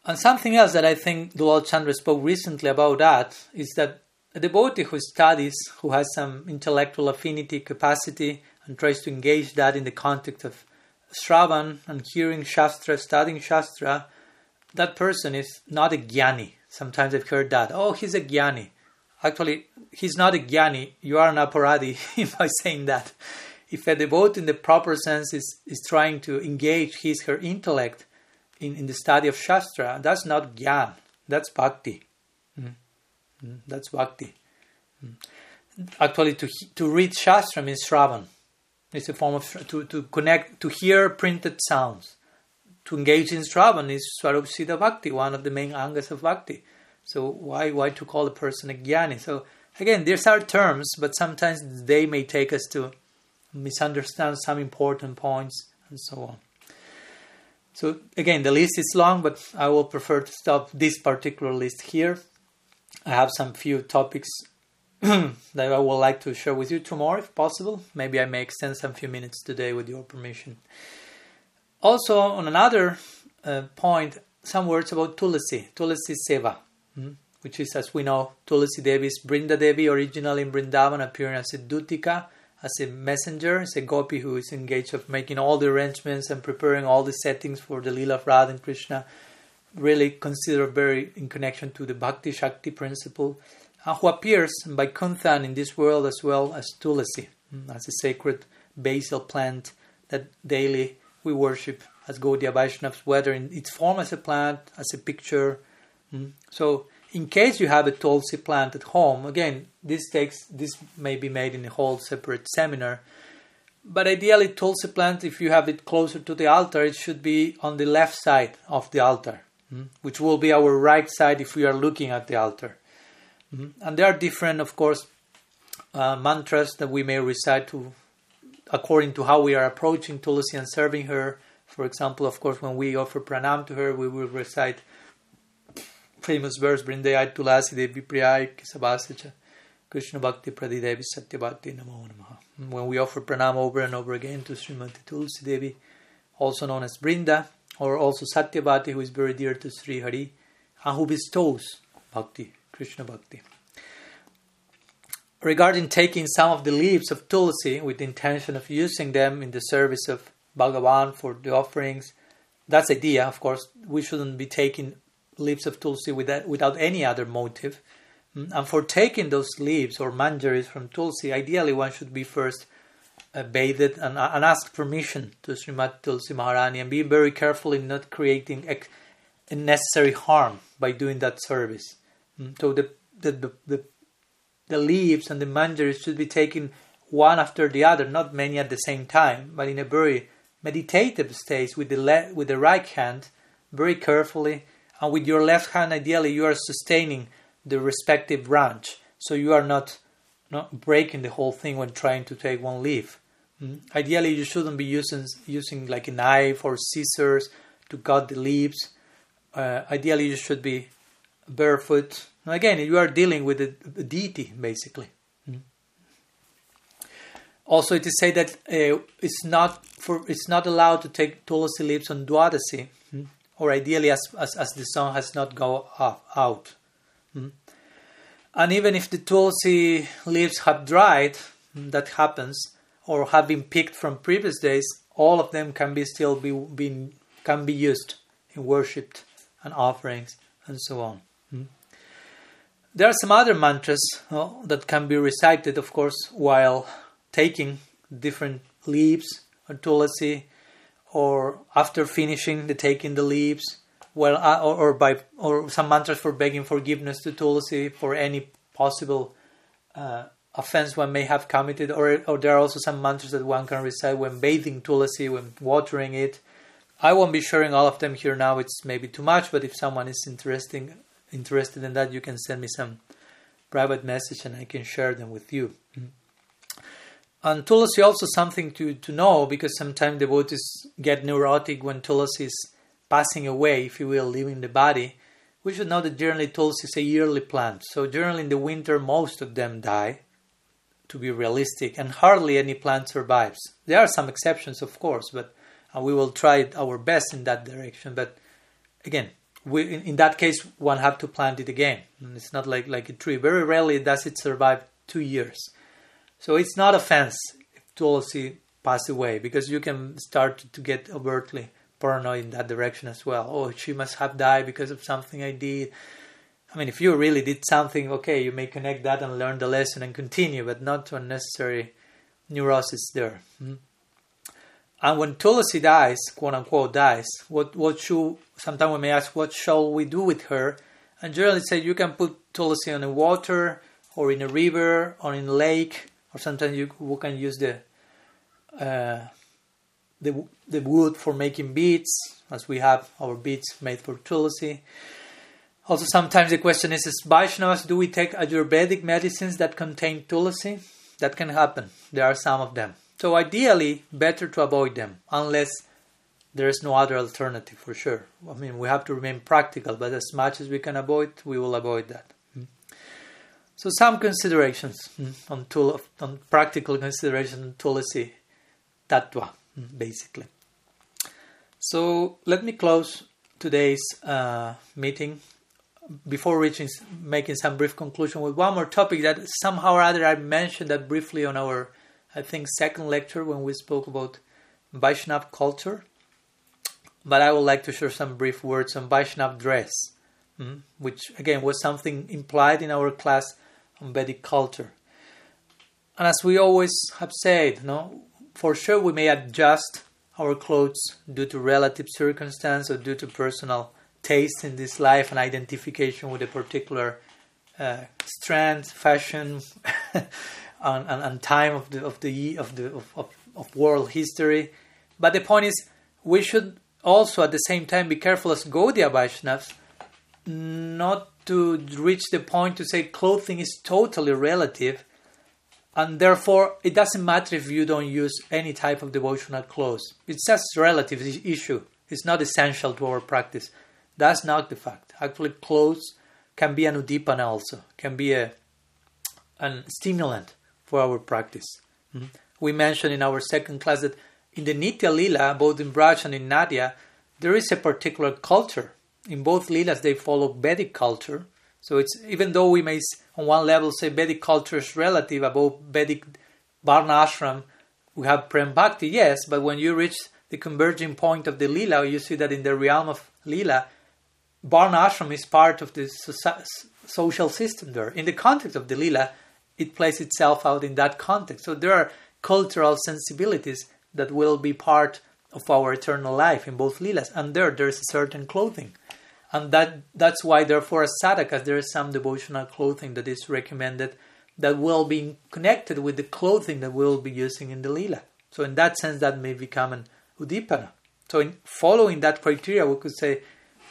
And something else that I think Dulal Chandra spoke recently about that is that a devotee who studies, who has some intellectual affinity, capacity, and tries to engage that in the context of Shravan and hearing Shastra, studying Shastra, that person is not a jnani. Sometimes I've heard that. Oh, he's a jnani. Actually, he's not a jnani. You are an aparadi by saying that. If a devotee in the proper sense is, is trying to engage his her intellect in, in the study of Shastra, that's not jnana. That's bhakti. Mm. Mm. That's bhakti. Mm. Actually, to to read Shastra means Shravan. It's a form of to, to connect, to hear printed sounds. To engage in Shravan is Swarup Siddha Bhakti, one of the main angas of Bhakti. So why why to call a person a jnani? So again, these are terms, but sometimes they may take us to misunderstand some important points and so on. So again, the list is long, but I will prefer to stop this particular list here. I have some few topics that I would like to share with you tomorrow if possible. Maybe I may extend some few minutes today with your permission. Also, on another uh, point, some words about Tulasi, Tulasi Seva, hmm, which is, as we know, Tulasi Devi is Brinda Devi, originally in Brindavan, appearing as a Dutika, as a messenger, as a gopi who is engaged of making all the arrangements and preparing all the settings for the Lila of Radha and Krishna, really considered very in connection to the Bhakti Shakti principle, and who appears by Kunthan in this world as well as Tulasi, hmm, as a sacred basil plant that daily we worship as Gaudiya Vaishnavas, whether in its form as a plant, as a picture. Hmm. So, in case you have a Tulsi plant at home, again, this takes this may be made in a whole separate seminar. But ideally, Tulsi plant, if you have it closer to the altar, it should be on the left side of the altar, which will be our right side if we are looking at the altar. Hmm. And there are different, of course, uh, mantras that we may recite to according to how we are approaching Tulsi and serving her. For example, of course, when we offer pranam to her, we will recite famous verse Brindayai Tulasi Devi Priyai Kisabasacha Krishna Bhakti Pradidevi Satyabhakti Namo Namaha. When we offer pranam over and over again to Srimati Tulsi Devi, also known as Brinda, or also Satyavati, who is very dear to Sri Hari, and who bestows Bhakti, Krishna Bhakti regarding taking some of the leaves of tulsi with the intention of using them in the service of Bhagavan for the offerings. That's idea, of course. We shouldn't be taking leaves of tulsi without, without any other motive. Mm, and for taking those leaves or manjaris from tulsi, ideally one should be first uh, bathed and, uh, and ask permission to Srimati Tulsi Maharani and be very careful in not creating ex- unnecessary harm by doing that service. Mm, so the, the, the, the the leaves and the manjaris should be taken one after the other, not many at the same time, but in a very meditative state with the le- with the right hand, very carefully, and with your left hand, ideally, you are sustaining the respective branch, so you are not not breaking the whole thing when trying to take one leaf. Mm? Ideally, you shouldn't be using using like a knife or scissors to cut the leaves. Uh, ideally, you should be barefoot Again, you are dealing with a, deity, basically. Hmm. Also, it is said that uh, it's not for it's not allowed to take tulsi leaves on Dwadasi, hmm, or ideally as, as, as the sun has not gone out. Hmm. And even if the tulsi leaves have dried, that happens, or have been picked from previous days, all of them can be still be, be can be used in worshipped and offerings and so on. There are some other mantras uh, that can be recited, of course, while taking different leaves or tulasi, or after finishing the taking the leaves, well, uh, or, or, by or some mantras for begging forgiveness to tulasi for any possible uh, offense one may have committed, or or there are also some mantras that one can recite when bathing tulasi, when watering it. I won't be sharing all of them here now; it's maybe too much. But if someone is interesting interested in that, you can send me some private message and I can share them with you. And Tulasi also something to, to know because sometimes devotees get neurotic when Tulasi is passing away, if you will, leaving the body. We should know that generally Tulasi is a yearly plant. So generally in the winter most of them die, to be realistic, and hardly any plant survives. There are some exceptions, of course, but uh, we will try our best in that direction. But again, we, in, in, that case, one have to plant it again. It's not like, like a tree. Very rarely does it survive two years. So it's not a fence if Tulsi pass away because you can start to get overtly paranoid in that direction as well. Oh, she must have died because of something I did. I mean, if you really did something, okay, you may connect that and learn the lesson and continue, but not to unnecessary neurosis there. Hmm? And when Tulasi dies, quote unquote dies, what what should sometimes we may ask what shall we do with her? And generally say you can put Tulasi on the water or in a river or in a lake, or sometimes you we can use the uh, the the wood for making beads, as we have our beads made for Tulasi. Also, sometimes the question is: As Vaishnavas, do we take Ayurvedic medicines that contain Tulasi? That can happen. There are some of them. So ideally, better to avoid them unless there is no other alternative for sure. I mean, we have to remain practical, but as much as we can avoid, we will avoid that. Hmm. So some considerations mm, on tool on practical consideration on Tulasi Tattva, mm, basically. So let me close today's uh, meeting before reaching making some brief conclusion with one more topic that somehow or other I mentioned that briefly on our I think second lecture when we spoke about Vaishnav culture. But I would like to share some brief words on Vaishnav dress, mm, which again was something implied in our class on Vedic culture. And as we always have said, no, for sure we may adjust our clothes due to relative circumstance or due to personal taste in this life and identification with a particular uh, strand, fashion, and, and, and, time of the of the of the of, of, of world history. But the point is, we should also at the same time be careful as Gaudiya Vaishnavas not to reach the point to say clothing is totally relative and therefore it doesn't matter if you don't use any type of devotional clothes. It's just a relative issue. It's not essential to our practice. That's not the fact. Actually, clothes can be an udipana also, can be a an stimulant for our practice. Mm-hmm. We mentioned in our second class that in the Nitya Lila, both in Braj and in Nadia, there is a particular culture. In both Lilas, they follow Vedic culture. So it's even though we may on one level say Vedic culture is relative about Vedic Varna Ashram, we have Prem Bhakti, yes, but when you reach the converging point of the Lila, you see that in the realm of Lila, Varna ashram is part of the social system there. In the context of the lila, it plays itself out in that context. So there are cultural sensibilities that will be part of our eternal life in both lilas, and there there's a certain clothing, and that that's why therefore as sadhakas there is some devotional clothing that is recommended that will be connected with the clothing that we'll be using in the lila. So in that sense, that may become an udipana. So in following that criteria, we could say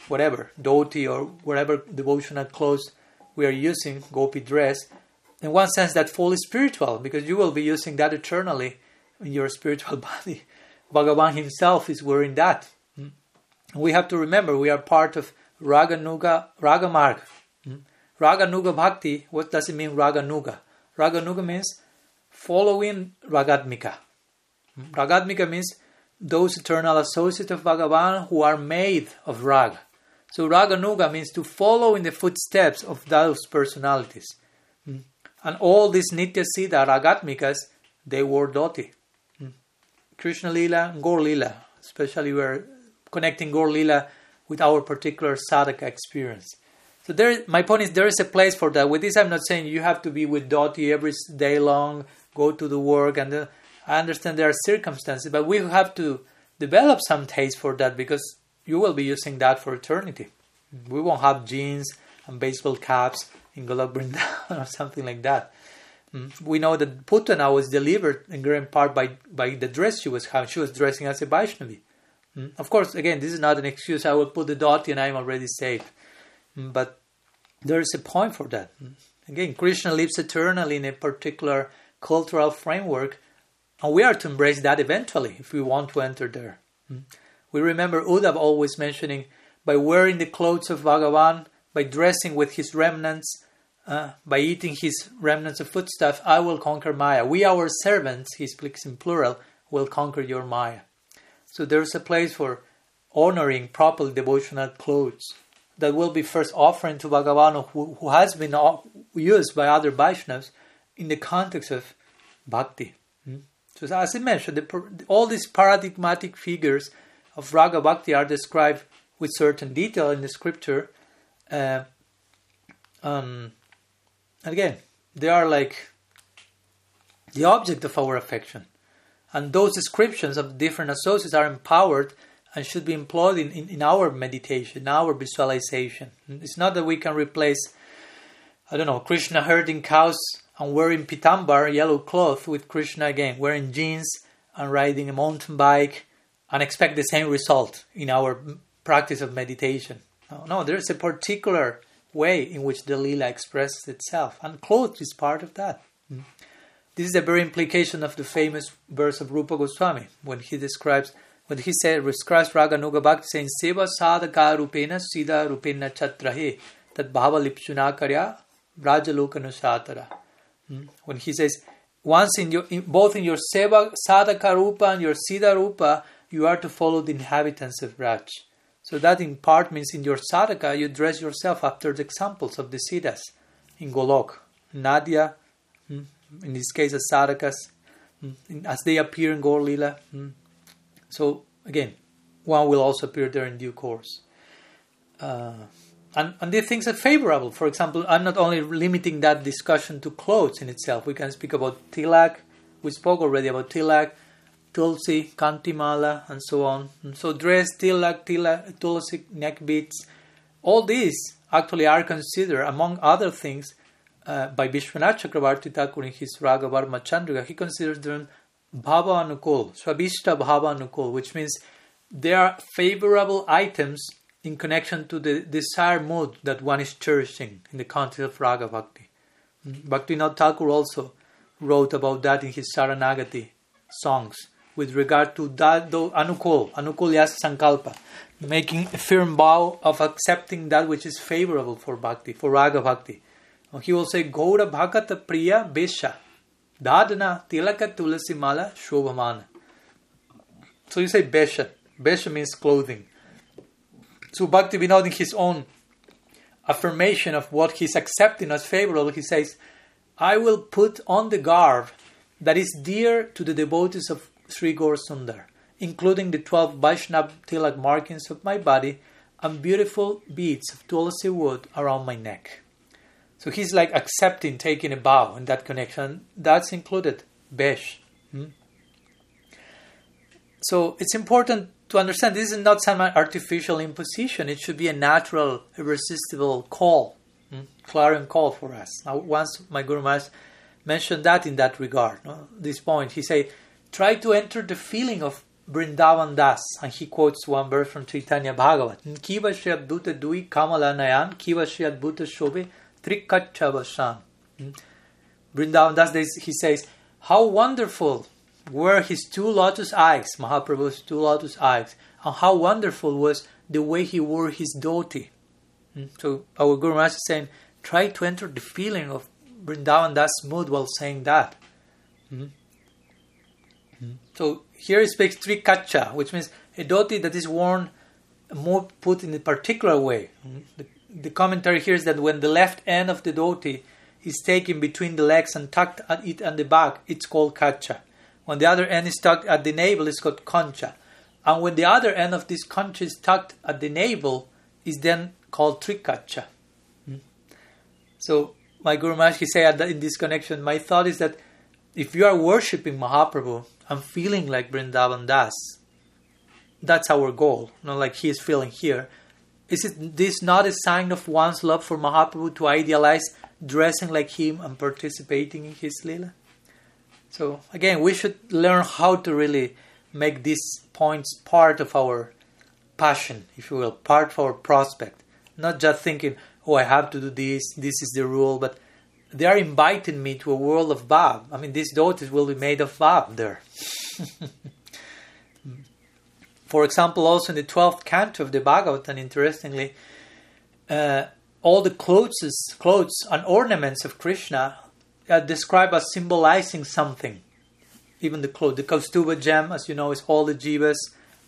whatever, dhoti or whatever devotional clothes we are using, gopi dress, in one sense that fully spiritual, because you will be using that eternally in your spiritual body. Bhagavan himself is wearing that. Hmm? We have to remember we are part of Raganuga, Ragamarg. Hmm? Raganuga Bhakti, what does it mean Raganuga? Raganuga means following Ragatmika. Hmm? Ragatmika means those eternal associates of Bhagavan who are made of Raga. So Raganuga means to follow in the footsteps of those personalities. Mm. And all these Nitya Siddha Ragatmikas, they wore dhoti. Mm. Krishna Lila and Gaur Lila, especially we're connecting Gaur Lila with our particular sadhaka experience. So there, my point is there is a place for that. With this, I'm not saying you have to be with dhoti every day long, go to the work, and uh, I understand there are circumstances, but we have to develop some taste for that because you will be using that for eternity. We won't have jeans and baseball caps in Golok or something like that. Mm. We know that Putana was delivered in great part by, by the dress she was having. She was dressing as a Vaishnavi. Mm. Of course, again, this is not an excuse. I will put the dhoti and I'm already safe. Mm. But there is a point for that. Again, Krishna lives eternally in a particular cultural framework, and we are to embrace that eventually if we want to enter there. We remember Uddhav always mentioning by wearing the clothes of Bhagavan, by dressing with his remnants, uh, by eating his remnants of foodstuff, I will conquer Maya. We, our servants, he speaks in plural, will conquer your Maya. So there's a place for honoring properly devotional clothes that will be first offered to Bhagavan, who, who has been used by other Vaishnavas in the context of bhakti. Hmm? So, as I mentioned, the, all these paradigmatic figures of Raga Bhakti are described with certain detail in the scripture. Uh, um, and again, they are like the object of our affection. And those descriptions of different associates are empowered and should be employed in, in, in our meditation, in our visualization. It's not that we can replace, I don't know, Krishna herding cows and wearing pitambar, yellow cloth, with Krishna again, wearing jeans and riding a mountain bike and expect the same result in our practice of meditation. No, no, there's a particular way in which the lila expresses itself, and clothes is part of that. Mm. This is the very implication of the famous verse of Rupa Goswami when he describes when he said describes Raganuga Bhakti saying Seva sadhaka rupena sida rupena chatrahe that bhava lipsuna karya Brajalukanusatara. Hmm? When he says, once in your in, both in your seva, sadhaka rupa and your siddha rupa, you are to follow the inhabitants of Raj. So that in part means in your sadhaka you dress yourself after the examples of the siddhas in Golok, Nadia, hmm, in this case as sadhakas, hmm, as they appear in Gaur Lila. So again, one will also appear there in due course. Uh, and, and these things are favorable. For example, I'm not only limiting that discussion to clothes in itself. We can speak about tilak. We spoke already about tilak, tulsi, kantimala, and so on. So dress, tilak, tilak, tulsi, neck beads, all these actually are considered, among other things, uh, by Vishwanath Chakravarti Thakur in his Raga Vartma Chandrika. He considers them bhava anukul, swabishta bhava anukul, which means they are favorable items in connection to the desired mood that one is cherishing in the context of Raga Bhakti. Mm-hmm. Bhaktivinoda Thakur also wrote about that in his Saranagati songs with regard to that, though Anukul, Anukul Yas Sankalpa, making a firm vow of accepting that which is favorable for Bhakti, for Raga Bhakti. He will say, Gaura Bhakata Priya Besha, Dadana Tilaka Tulasi Mala Shobhamana. So you say Besha. Besha means clothing. So Bhakti Vinod in his own affirmation of what he's accepting as favorable, he says, I will put on the garb that is dear to the devotees of Sri Gaur including the 12 Vaishnav tilak markings of my body and beautiful beads of tulsi wood around my neck. So he's like accepting, taking a bow in that connection. That's included, Besh. Hmm? So it's important to understand this is not some artificial imposition. It should be a natural, irresistible call, hmm? clarion call for us. Now, once my Guru Maharaj mentioned that in that regard, no? this point, he said, try to enter the feeling of Brindavan Das, and he quotes one verse from Chaitanya Bhagavat. Kiva Shri Dui Kamala Nayan, Kiva Shri Adbhuta Shobhe Trikachavashan. Hmm? Brindavan Das, he says, How wonderful were his two lotus eyes, Mahaprabhu's two lotus eyes, and how wonderful was the way he wore his dhoti. Hmm? So our Guru Maharaj is saying, try to enter the feeling of Vrindavan Das mood while saying that. Mm-hmm. So here he speaks trikacha, which means a dhoti that is worn more put in a particular way. The, the, commentary here is that when the left end of the dhoti is taken between the legs and tucked at it and the back, it's called kacha. When the other end is tucked at the navel, it's called concha. And when the other end of this concha is tucked at the navel, is then called trikacha. Hmm? So my Guru Maharaj said in this connection, my thought is that if you are worshipping Mahaprabhu and feeling like Brindavan Das, that's our goal, not like he is feeling here. Is it this not a sign of one's love for Mahaprabhu to idealize dressing like him and participating in his lila? So again, we should learn how to really make these points part of our passion, if you will, part of our prospect. Not just thinking, oh, I have to do this, this is the rule, but they are inviting me to a world of Bhav. I mean, these daughters will be made of Bhav there. For example, also in the 12th canto of the Bhagavatam, interestingly, uh, all the clothes, clothes and ornaments of Krishna are described as symbolizing something. Even the clothes, the Kaustubha gem, as you know, is all the jivas,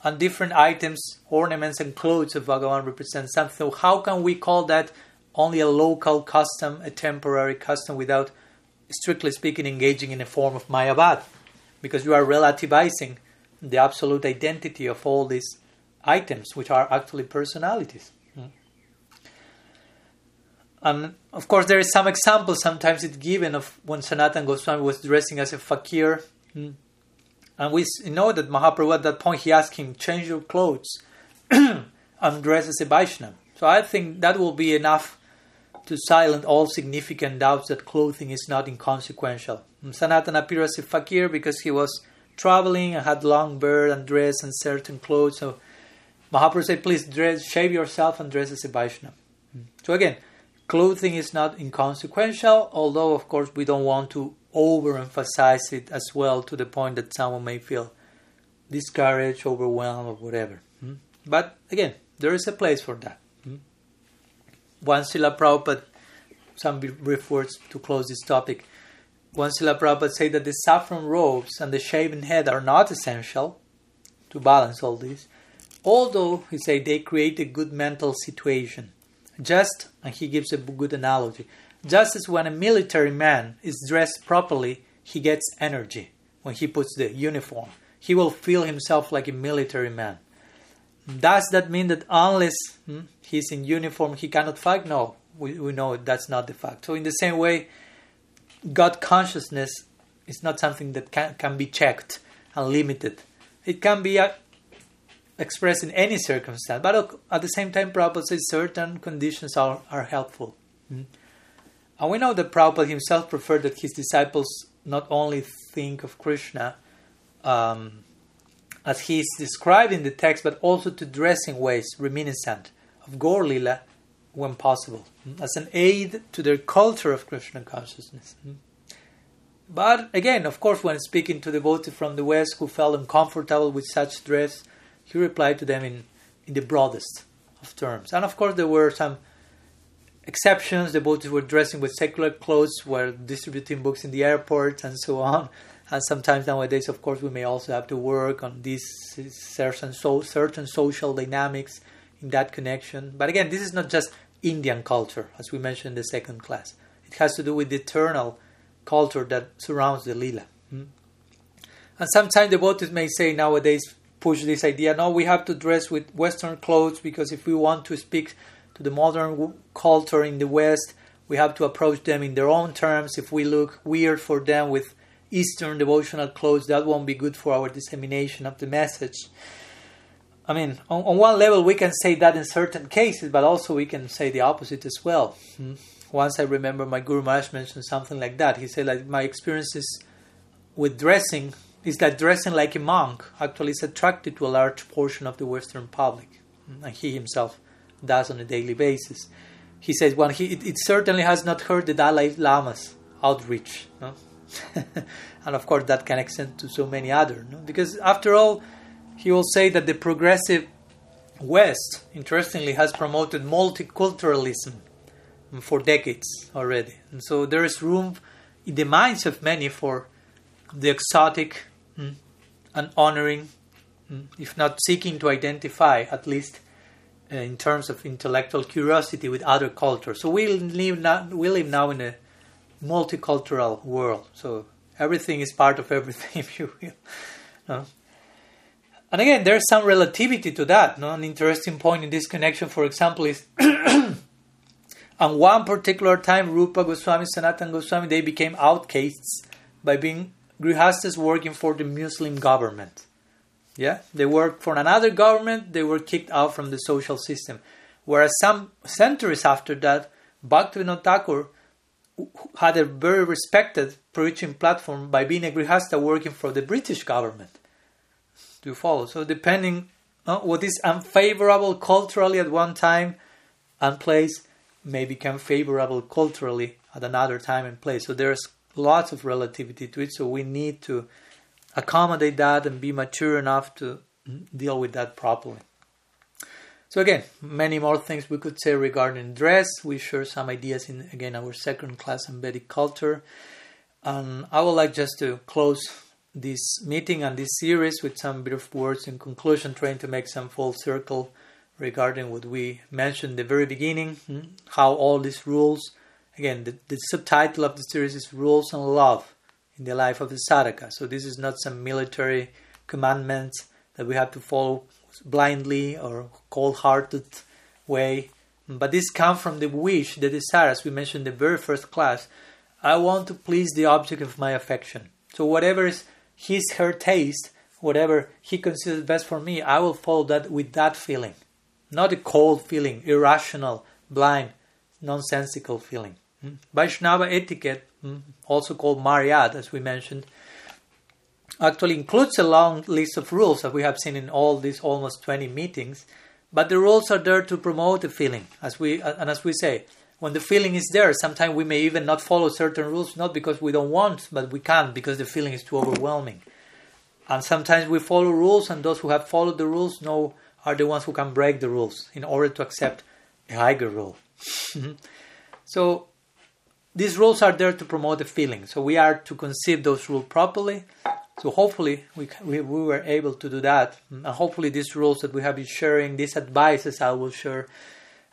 and different items, ornaments, and clothes of Bhagavan represent something. So how can we call that only a local custom, a temporary custom, without, strictly speaking, engaging in a form of Mayavad? Because you are relativizing the absolute identity of all these items, which are actually personalities. And of course, there is some example. Sometimes it's given of when Sanatan Goswami was dressing as a fakir, hmm. and we know that Mahaprabhu at that point he asked him, "Change your clothes and dress as a Vaishnava." So I think that will be enough to silence all significant doubts that clothing is not inconsequential. Sanatan appeared as a fakir because he was traveling and had long beard and dress and certain clothes. So Mahaprabhu said, "Please dress, shave yourself and dress as a Vaishnava." Hmm. So again Clothing is not inconsequential, although, of course, we don't want to overemphasize it as well to the point that someone may feel discouraged, overwhelmed, or whatever. Hmm? But again, there is a place for that. Once Srila Prabhupada some brief words to close this topic. One Srila Prabhupada said that the saffron robes and the shaven head are not essential to balance all this, although, he said, they create a good mental situation. Just, and he gives a good analogy, just as when a military man is dressed properly, he gets energy when he puts the uniform. He will feel himself like a military man. Does that mean that unless hmm, he's in uniform, he cannot fight? No, we, we know that's not the fact. So, in the same way, God consciousness is not something that can, can be checked and limited. It can be uh, expressed in any circumstance, but at the same time, Prabhupada says certain conditions are, are helpful. Hmm? And we know that Prabhupada himself preferred that his disciples not only think of Krishna um, as he is described in the text, but also to dress in ways reminiscent of when possible, hmm, as an aid to their culture of Krishna consciousness. Hmm. But again, of course, when speaking to devotees from the West who felt uncomfortable with such dress, he replied to them in, in the broadest of terms. And of course, there were some exceptions. Devotees were dressing with secular clothes, were distributing books in the airport, and so on. And sometimes nowadays, of course, we may also have to work on these certain, so, certain social dynamics in that connection. But again, this is not just Indian culture, as we mentioned in the second class. It has to do with the eternal culture that surrounds the lila. Hmm? And sometimes devotees may say nowadays, push this idea no, we have to dress with Western clothes because if we want to speak to the modern culture in the West, we have to approach them in their own terms. If we look weird for them with Eastern devotional clothes, that won't be good for our dissemination of the message. I mean, on, on, one level, we can say that in certain cases, but also we can say the opposite as well. Hmm? Once I remember my Guru Maharaj mentioned something like that. He said, like, my experiences with dressing is that dressing like a monk actually is attracted to a large portion of the Western public, hmm? and he himself does on a daily basis. He says, well, he, it, it certainly has not hurt the Dalai Lama's outreach. No? and of course, that can extend to so many other. No? Because after all, he will say that the progressive West, interestingly, has promoted multiculturalism for decades already. And so there is room in the minds of many for the exotic mm, and honoring, mm, if not seeking to identify, at least uh, in terms of intellectual curiosity with other cultures. So we live now, we live now in a multicultural world. So everything is part of everything, if you will. No? And again, there's some relativity to that. No? An interesting point in this connection, for example, is on one particular time, Rupa Goswami, Sanatan Goswami, they became outcasts by being grihastas working for the Muslim government. Yeah, they worked for another government. They were kicked out from the social system. Whereas some centuries after that, Bhaktivinoda Thakur had a very respected preaching platform by being a grihasta working for the British government to follow. So depending on what is unfavorable culturally at one time and place may become favorable culturally at another time and place. So there's lots of relativity to it. So we need to accommodate that and be mature enough to deal with that properly. So again, many more things we could say regarding dress. We share some ideas in again our second class Vedic culture. And I would like just to close this meeting and this series with some brief words in conclusion, trying to make some full circle regarding what we mentioned the very beginning, hmm, how all these rules, again, the, the subtitle of the series is Rules and Love in the Life of the Sadhaka. So this is not some military commandments that we have to follow blindly or cold-hearted way, but this comes from the wish, the desire, as we mentioned in the very first class. I want to please the object of my affection. So whatever is his her taste, whatever he considers best for me, I will follow that with that feeling. Not a cold feeling, irrational, blind, nonsensical feeling. Hmm? Vaishnava etiquette, hmm, also called Mariad, as we mentioned, actually includes a long list of rules that we have seen in all these almost 20 meetings. But the rules are there to promote the feeling, as we and as we say, when the feeling is there, sometimes we may even not follow certain rules, not because we don't want, but we can't because the feeling is too overwhelming. And sometimes we follow rules, and those who have followed the rules know are the ones who can break the rules in order to accept a higher rule. Mm-hmm. so, these rules are there to promote the feeling. So we are to conceive those rules properly. So hopefully we, we, we were able to do that. And hopefully these rules that we have been sharing, these advices I will share,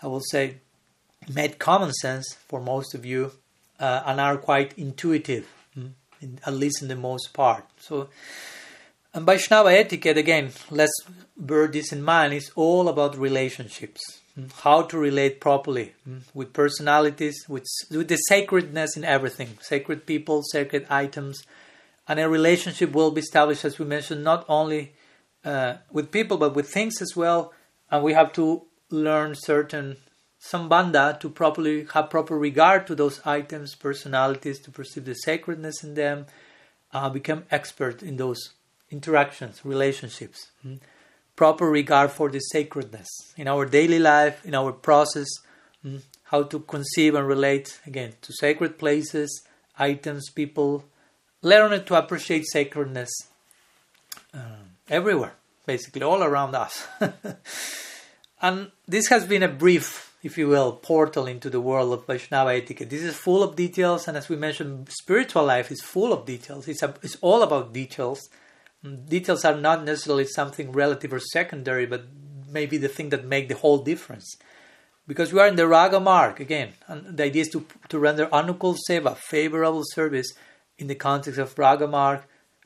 I will say, made common sense for most of you uh, and are quite intuitive, mm, in, at least in the most part. So, and Vaishnava etiquette, again, let's bear this in mind, is all about relationships. Mm, how to relate properly mm, with personalities, with, with the sacredness in everything, sacred people, sacred items, and a relationship will be established, as we mentioned, not only uh, with people but with things as well. And we have to learn certain sambandha to properly have proper regard to those items, personalities, to perceive the sacredness in them, uh, become expert in those interactions, relationships. Mm? Proper regard for the sacredness in our daily life, in our process, mm? how to conceive and relate again to sacred places, items, people. Learn to appreciate sacredness uh, everywhere, basically all around us. and this has been a brief if you will, portal into the world of Vaishnava etiquette. This is full of details, and as we mentioned, spiritual life is full of details. It's, a, it's all about details. Mm, details are not necessarily something relative or secondary, but maybe the thing that make the whole difference. Because we are in the Raga marg again, and the idea is to, to render Anukul Seva, favorable service, in the context of Raga marg.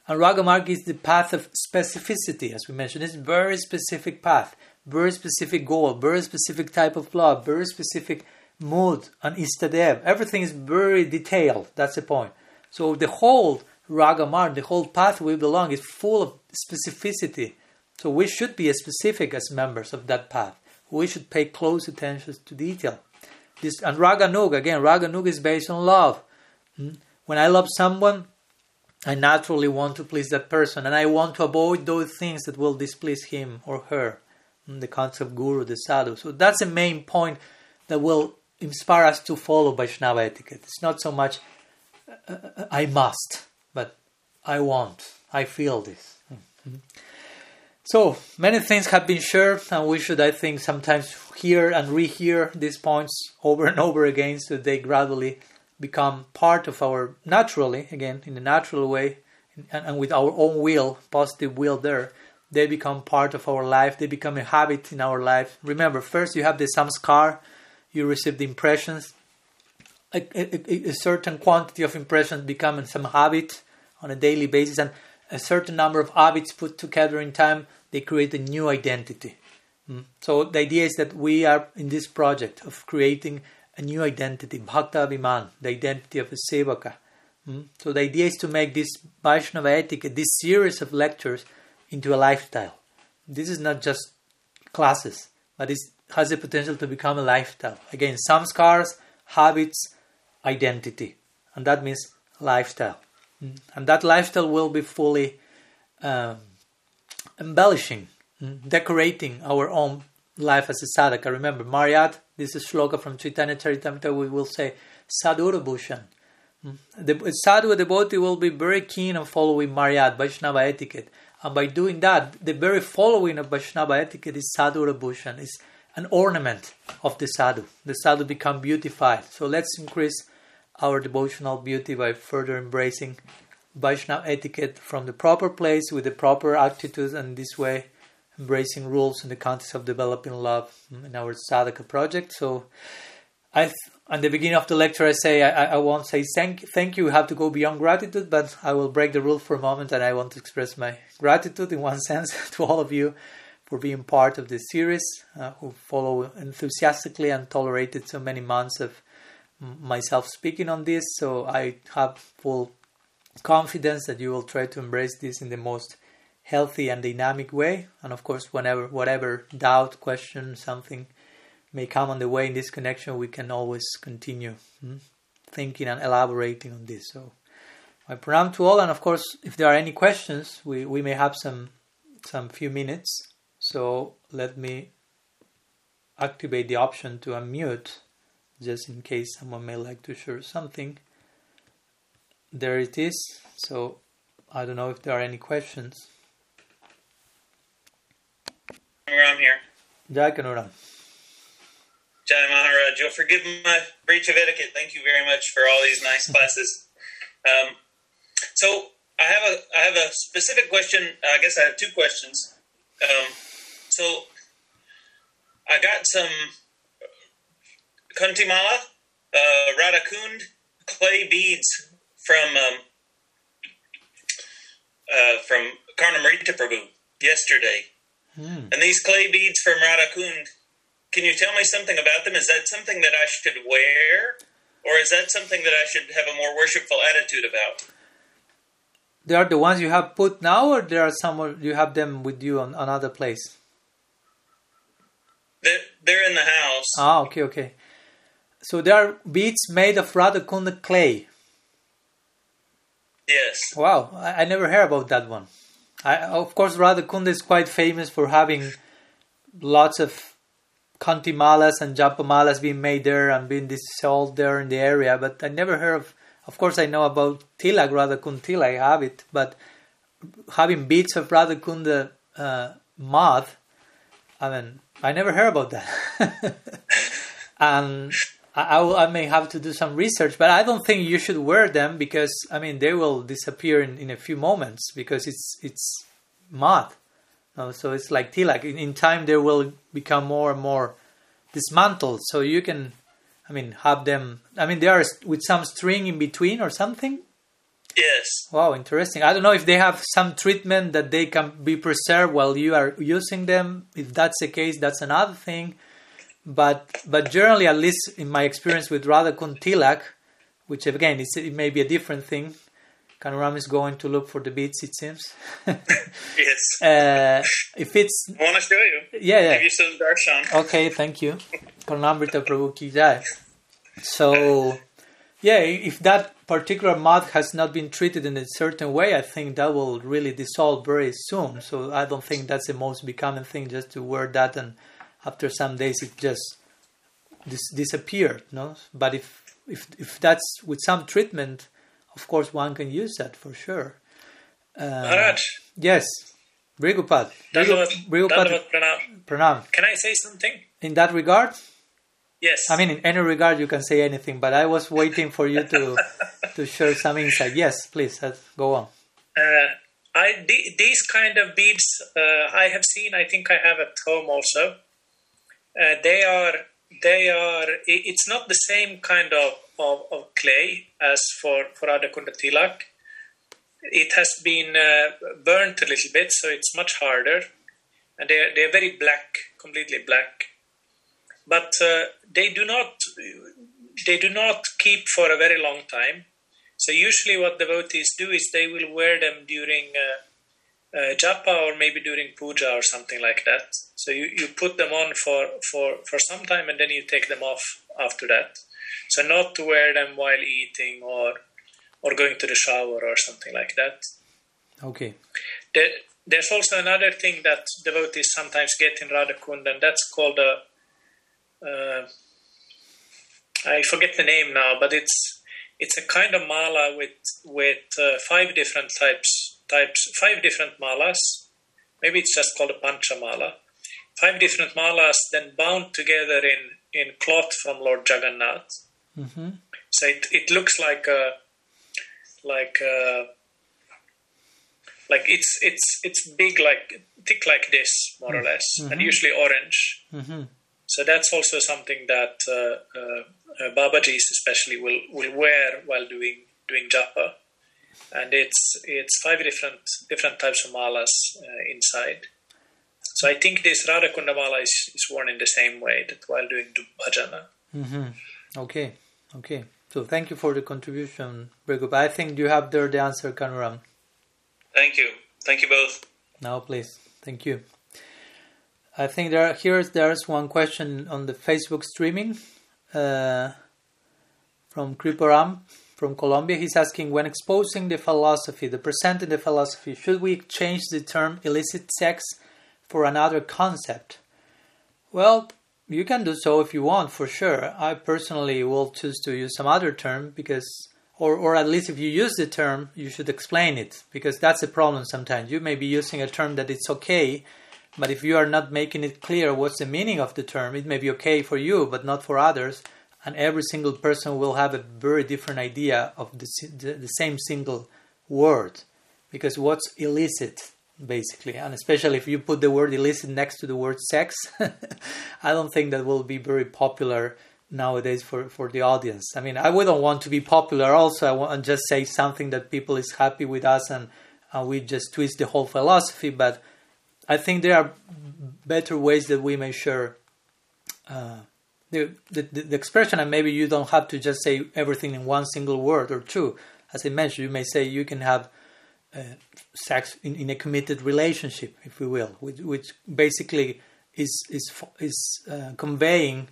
And Raga marg is the path of specificity, as we mentioned. It's a very specific path very specific goal, very specific type of love, very specific mood and istadev. Everything is very detailed. That's the point. So the whole ragamarg, the whole path we belong is full of specificity. So we should be as specific as members of that path. We should pay close attention to detail. This and raganuga again. Raganuga is based on love. Hmm? When I love someone, I naturally want to please that person, and I want to avoid those things that will displease him or her the concept of guru, the sadhu. So that's the main point that will inspire us to follow Vaishnava etiquette. It's not so much uh, uh I must, but I want, I feel this. Mm-hmm. So many things have been shared, and we should, I think, sometimes hear and rehear these points over and over again so they gradually become part of our naturally, again, in a natural way, and, and with our own will, positive will there they become part of our life, they become a habit in our life. Remember, first you have the samskar, you receive the impressions, a, a, a, certain quantity of impressions become some habit on a daily basis, and a certain number of habits put together in time, they create a new identity. Mm. So the idea is that we are in this project of creating a new identity, Bhakta Abhiman, the identity of a Sevaka. Mm. So the idea is to make this Vaishnava etiquette, this series of lectures, into a lifestyle. This is not just classes, but it has the potential to become a lifestyle. Again, samskars, habits, identity, and that means lifestyle. Mm. And that lifestyle will be fully um, embellishing, mm, decorating our own life as a sadhaka. Remember, Mariyat, this is shloka from Chaitanya Charitamrita, we will say sadhura bhushan. Mm. The sadhu devotee will be very keen on following Mariyat, Vaishnava etiquette. And by doing that, the very following of Vaishnava etiquette is sadhu bhushan, is an ornament of the sadhu. The sadhu become beautified. So let's increase our devotional beauty by further embracing Vaishnava etiquette from the proper place with the proper attitude, and this way embracing rules in the context of developing love in our sadhaka project. So I th- at the beginning of the lecture, I say I, I won't say thank thank you. You have to go beyond gratitude, but I will break the rule for a moment, and I want to express my gratitude in one sense to all of you for being part of this series, uh, who follow enthusiastically and tolerated so many months of myself speaking on this. So I have full confidence that you will try to embrace this in the most healthy and dynamic way. And of course, whenever whatever doubt, question, something may come on the way in this connection, we can always continue hmm, thinking and elaborating on this. So, I pranam to all, and of course, if there are any questions, we, we may have some some few minutes. So let me activate the option to unmute, just in case someone may like to share something. There it is. So I don't know if there are any questions. I'm here. Kanuram. Jai Maharaj. You'll forgive my breach of etiquette. Thank you very much for all these nice classes. Um, so I have a I have a specific question. I guess I have two questions. Um, so I got some Kantimala, uh, Radhakund clay beads from um, uh, from Karnamrita Prabhu yesterday. Hmm. And these clay beads from Radhakund, can you tell me something about them? Is that something that I should wear? Or is that something that I should have a more worshipful attitude about? They are the ones you have put now, or there are some you have them with you on another place? They're, they're in the house. Ah, okay, okay. So there are beads made of Radhakunda clay. Yes. Wow, I, I never heard about that one. I, of course, Radhakunda is quite famous for having lots of kantimalas and japamalas being made there and being sold there in the area, but I never heard of. Of course, I know about Tilak, Tilak, I have it, but having beads of Radhakunda uh, mud, I mean, I never heard about that. and I, I, I may have to do some research, but I don't think you should wear them because I mean they will disappear in, in a few moments because it's it's mud. No, so it's like tilak. In, in time, they will become more and more dismantled. So you can, I mean, have them. I mean, they are with some string in between or something. Yes. Wow, interesting. I don't know if they have some treatment that they can be preserved while you are using them. If that's the case, that's another thing. But but generally, at least in my experience with Radhakund Tilak, which again it may be a different thing. Kanuram is going to look for the beats. It seems. yes. Uh, if it's. I want to show you. Yeah, yeah. Give you some darshan. Okay, thank you. Karnamrita Prabhu ki jai. So, yeah, if that particular mud has not been treated in a certain way, I think that will really dissolve very soon. So I don't think that's the most becoming thing just to wear that and after some days it just dis- disappeared. No, but if if if that's with some treatment, of course one can use that for sure. Uh, Maharaj. yes, Brigupad. Dandavat Pranam. Pranam. Can I say something? In that regard, Yes. I mean, in any regard, you can say anything. But I was waiting for you to to share some insight. Yes, please, go on. Uh, I the- these kind of beads uh, I have seen. I think I have at home also. Uh, they are they are. It's not the same kind of, of, of clay as for for Radhakunda Tilak. It has been uh, burnt a little bit, so it's much harder, and they are, they are very black, completely black. But uh, they do not they do not keep for a very long time. So usually, what devotees do is they will wear them during uh, uh, japa or maybe during puja or something like that. So you, you put them on for, for, for some time and then you take them off after that. So not to wear them while eating or or going to the shower or something like that. Okay. There, there's also another thing that devotees sometimes get in Radhakund, and that's called a. Uh, I forget the name now, but it's it's a kind of mala with with uh, five different types types five different malas. Maybe it's just called a pancha mala. Five different malas, then bound together in in cloth from Lord Jagannath. Mm-hmm. So it, it looks like a like a, like it's it's it's big like thick like this more or less, and usually orange. Mm-hmm. So that's also something that uh, uh, uh, Babajis especially will will wear while doing doing japa, and it's it's five different different types of malas uh, inside. So I think this Radhakunda mala is, is worn in the same way that while doing bhajana. Mm-hmm. Okay. Okay. So thank you for the contribution, Brigup. I think you have there the answer, Kanuram. Thank you, thank you both. Now, please. Thank you. I think there here's there's one question on the Facebook streaming uh, from Kriparam from Colombia. He's asking when exposing the philosophy, the presenting the philosophy, should we change the term illicit sex for another concept? Well, you can do so if you want, for sure. I personally will choose to use some other term because, or, or at least if you use the term, you should explain it because that's the problem sometimes. You may be using a term that it's okay, But if you are not making it clear what's the meaning of the term, it may be okay for you, but not for others. And every single person will have a very different idea of the, the, the same single word. Because what's illicit, basically, and especially if you put the word illicit next to the word sex, I don't think that will be very popular nowadays for, for the audience. I mean, I wouldn't want to be popular also. I want to just say something that people is happy with us and, we just twist the whole philosophy. But I think there are better ways that we may share uh, the, the, the expression, and maybe you don't have to just say everything in one single word or two. As I mentioned, you may say you can have sex in, in a committed relationship, if we will, which, which basically is is is uh, conveying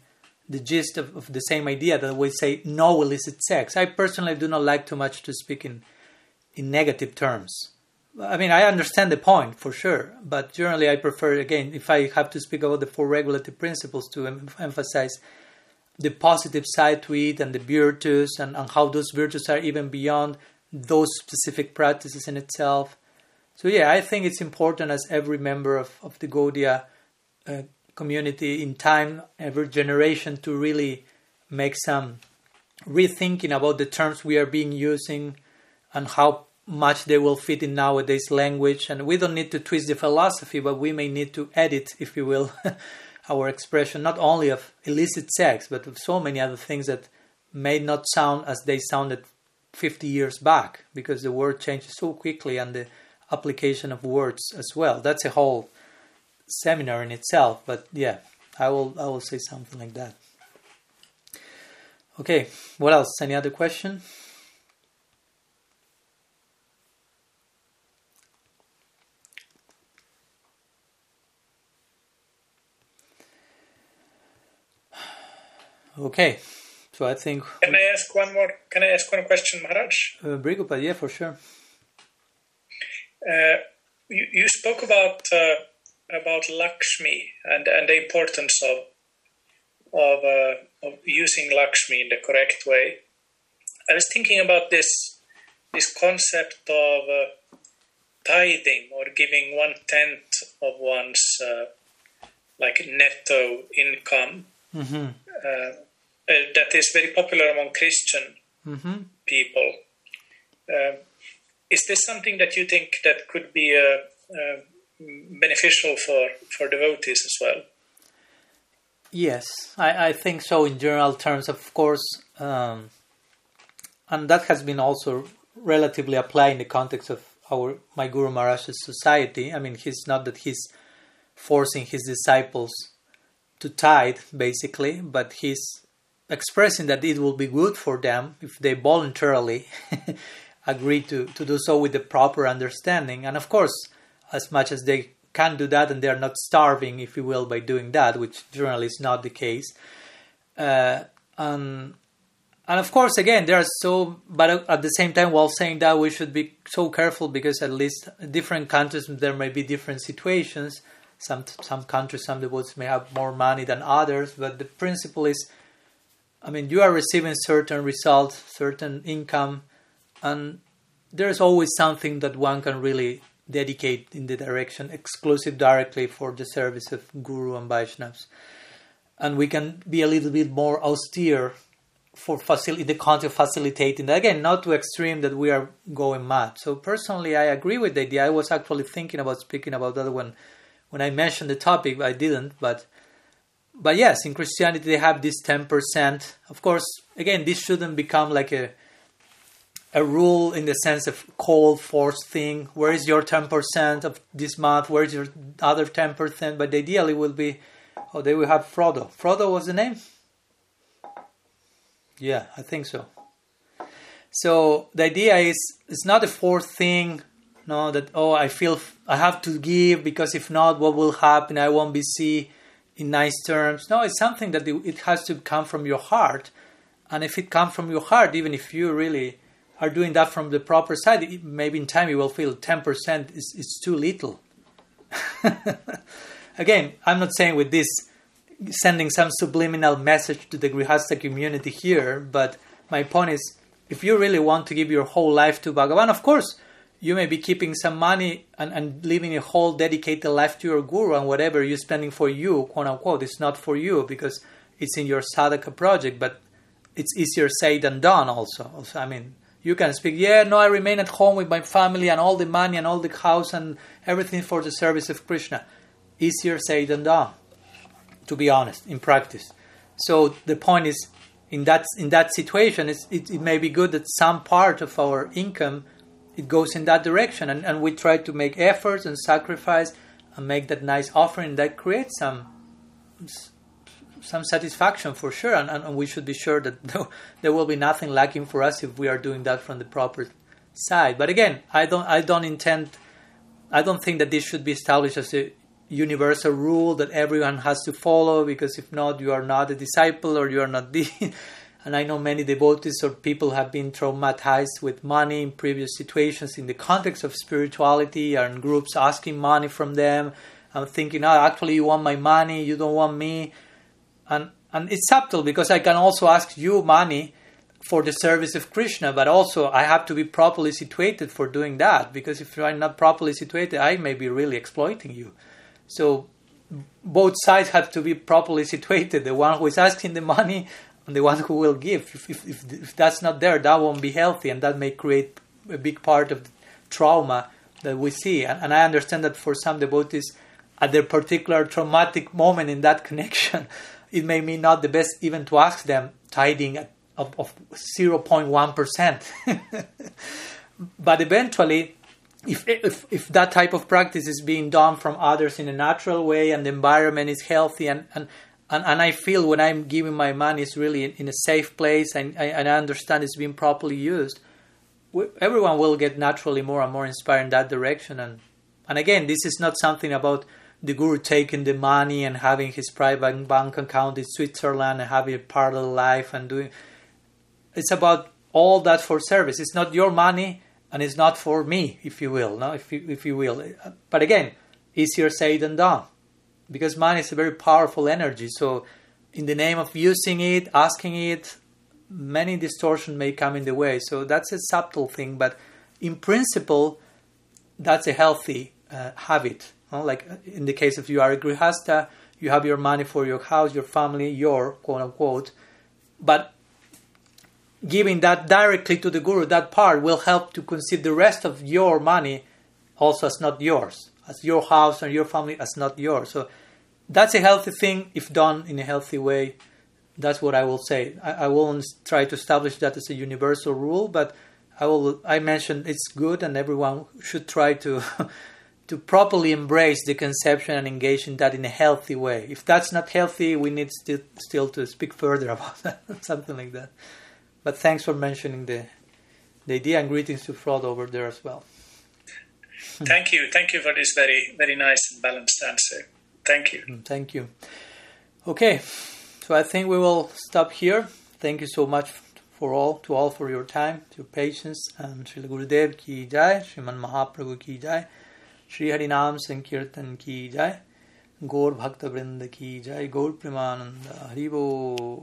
the gist of, of, the same idea that we say no illicit sex. I personally do not like too much to speak in in negative terms. I mean, I understand the point for sure, but generally I prefer, again, if I have to speak about the four regulative principles, to em- emphasize the positive side to it and the virtues and, and how those virtues are even beyond those specific practices in itself. So, yeah, I think it's important as every member of, of the Gaudiya uh, community in time, every generation, to really make some rethinking about the terms we are being using and how much they will fit in nowadays language. And we don't need to twist the philosophy, but we may need to edit, if you will, our expression not only of illicit sex, but of so many other things that may not sound as they sounded 50 years back, because the word changes so quickly and the application of words as well. That's a whole seminar in itself. But yeah, I will I will say something like that. Okay, what else? Any other question? Okay, so I think. Can I ask one more? Can I ask one question, Maharaj? Uh, Brigupad, yeah, for sure. Uh, you, you spoke about uh, about Lakshmi and, and the importance of of, uh, of using Lakshmi in the correct way. I was thinking about this this concept of uh, tithing or giving one tenth of one's uh, like netto income. Mm-hmm. Uh, uh, that is very popular among Christian mm-hmm. people. Uh, is this something that you think that could be a, a beneficial for, for devotees as well. Yes, I, I think so in general terms, of course. Um, and that has been also relatively applied in the context of our my Guru Maharaj's society. I mean, he's not that he's forcing his disciples to tithe, basically, but he's expressing that it will be good for them if they voluntarily agree to, to do so with the proper understanding. And of course, as much as they can do that and they're not starving, if you will, by doing that, which generally is not the case. Uh, and, and of course, again, there are so, but at the same time, while saying that, we should be so careful because at least different countries there may be different situations. Some some countries, some devotees may have more money than others, but the principle is, I mean, you are receiving certain results, certain income, and there's always something that one can really dedicate in the direction exclusive directly for the service of Guru and Vaishnavas. And we can be a little bit more austere for facil- the context facilitating that. Again, not to extreme that we are going mad. So personally, I agree with the idea. I was actually thinking about speaking about that when, when I mentioned the topic. I didn't, but but yes, in Christianity they have this ten percent. Of course, again, this shouldn't become like a a rule in the sense of cold force thing. Where is your 10% of this month? Where is your other 10%? But ideally will be, oh, they will have Frodo. Frodo was the name? Yeah, I think so. So the idea is, it's not a fourth thing, no, that, oh, I feel I have to give because if not, what will happen? I won't be seen in nice terms. No, it's something that it has to come from your heart. And if it comes from your heart, even if you really are doing that from the proper side, maybe in time you will feel 10% is, is too little. Again, I'm not saying with this sending some subliminal message to the Grihastha community here, but my point is if you really want to give your whole life to Bhagavan, of course, you may be keeping some money and, and living a whole dedicated life to your guru and whatever you're spending for you, quote unquote, it's not for you because it's in your sadhaka project, but it's easier said than done also. also. I mean, you can speak, yeah, no, I remain at home with my family and all the money and all the house and everything for the service of Krishna. Easier said than done, to be honest, in practice. So the point is, in that in that situation, it, it may be good that some part of our income it goes in that direction, and, and we try to make efforts and sacrifice and make that nice offering that creates some some satisfaction for sure, and, and we should be sure that there will be nothing lacking for us if we are doing that from the proper side. But again, I don't I don't intend I don't think that this should be established as a universal rule that everyone has to follow because if not you are not a disciple or you are not the and I know many devotees or people have been traumatized with money in previous situations in the context of spirituality and groups asking money from them I'm thinking oh actually you want my money you don't want me and and it's subtle because I can also ask you money for the service of Krishna, but also I have to be properly situated for doing that because if I'm not properly situated, I may be really exploiting you. So both sides have to be properly situated the one who is asking the money the one who will give. If, if, if, if that's not there, that won't be healthy, and that may create a big part of the trauma that we see. And, and I understand that for some devotees, at their particular traumatic moment in that connection, it may be not the best even to ask them tithing of, of 0.1%. but eventually, if, if, if that type of practice is being done from others in a natural way and the environment is healthy and, and, and, and I feel when I'm giving my money it's really in, in a safe place and, and I understand it's being properly used, everyone will get naturally more and more inspired in that direction. And, and again, this is not something about the guru taking the money and having his private bank account in Switzerland and having a parallel life and doing. It's about all that for service. It's not your money and it's not for me, if you will. No, if you, if you will. But again, easier said than done, because money is a very powerful energy. So, in the name of using it, asking it, many distortion may come in the way. So that's a subtle thing, but in principle, that's a healthy uh, habit like in the case of you are a grihasta, you have your money for your house, your family, your quote unquote. But giving that directly to the guru, that part will help to consider the rest of your money also as not yours, as your house and your family as not yours. So that's a healthy thing if done in a healthy way. That's what I will say. I, I won't try to establish that as a universal rule, but I will. I mentioned it's good, and everyone should try to to properly embrace the conception and engage in that in a healthy way. If that's not healthy, we need still, still to speak further about that, something like that. But thanks for mentioning the the idea and greetings to Frod over there as well. Hmm. thank you. Thank you for this very, very nice and balanced answer. Thank you. Hmm, thank you. Okay. So I think we will stop here. Thank you so much for all, to all for your time, your patience, and Sri Gurudev ki jai, Sriman Mahaprabhu ki jai, Sri Harinam Sankirtan ki jai, Gaur Bhakta Vrinda ki jai, Gaur Premananda Haribo.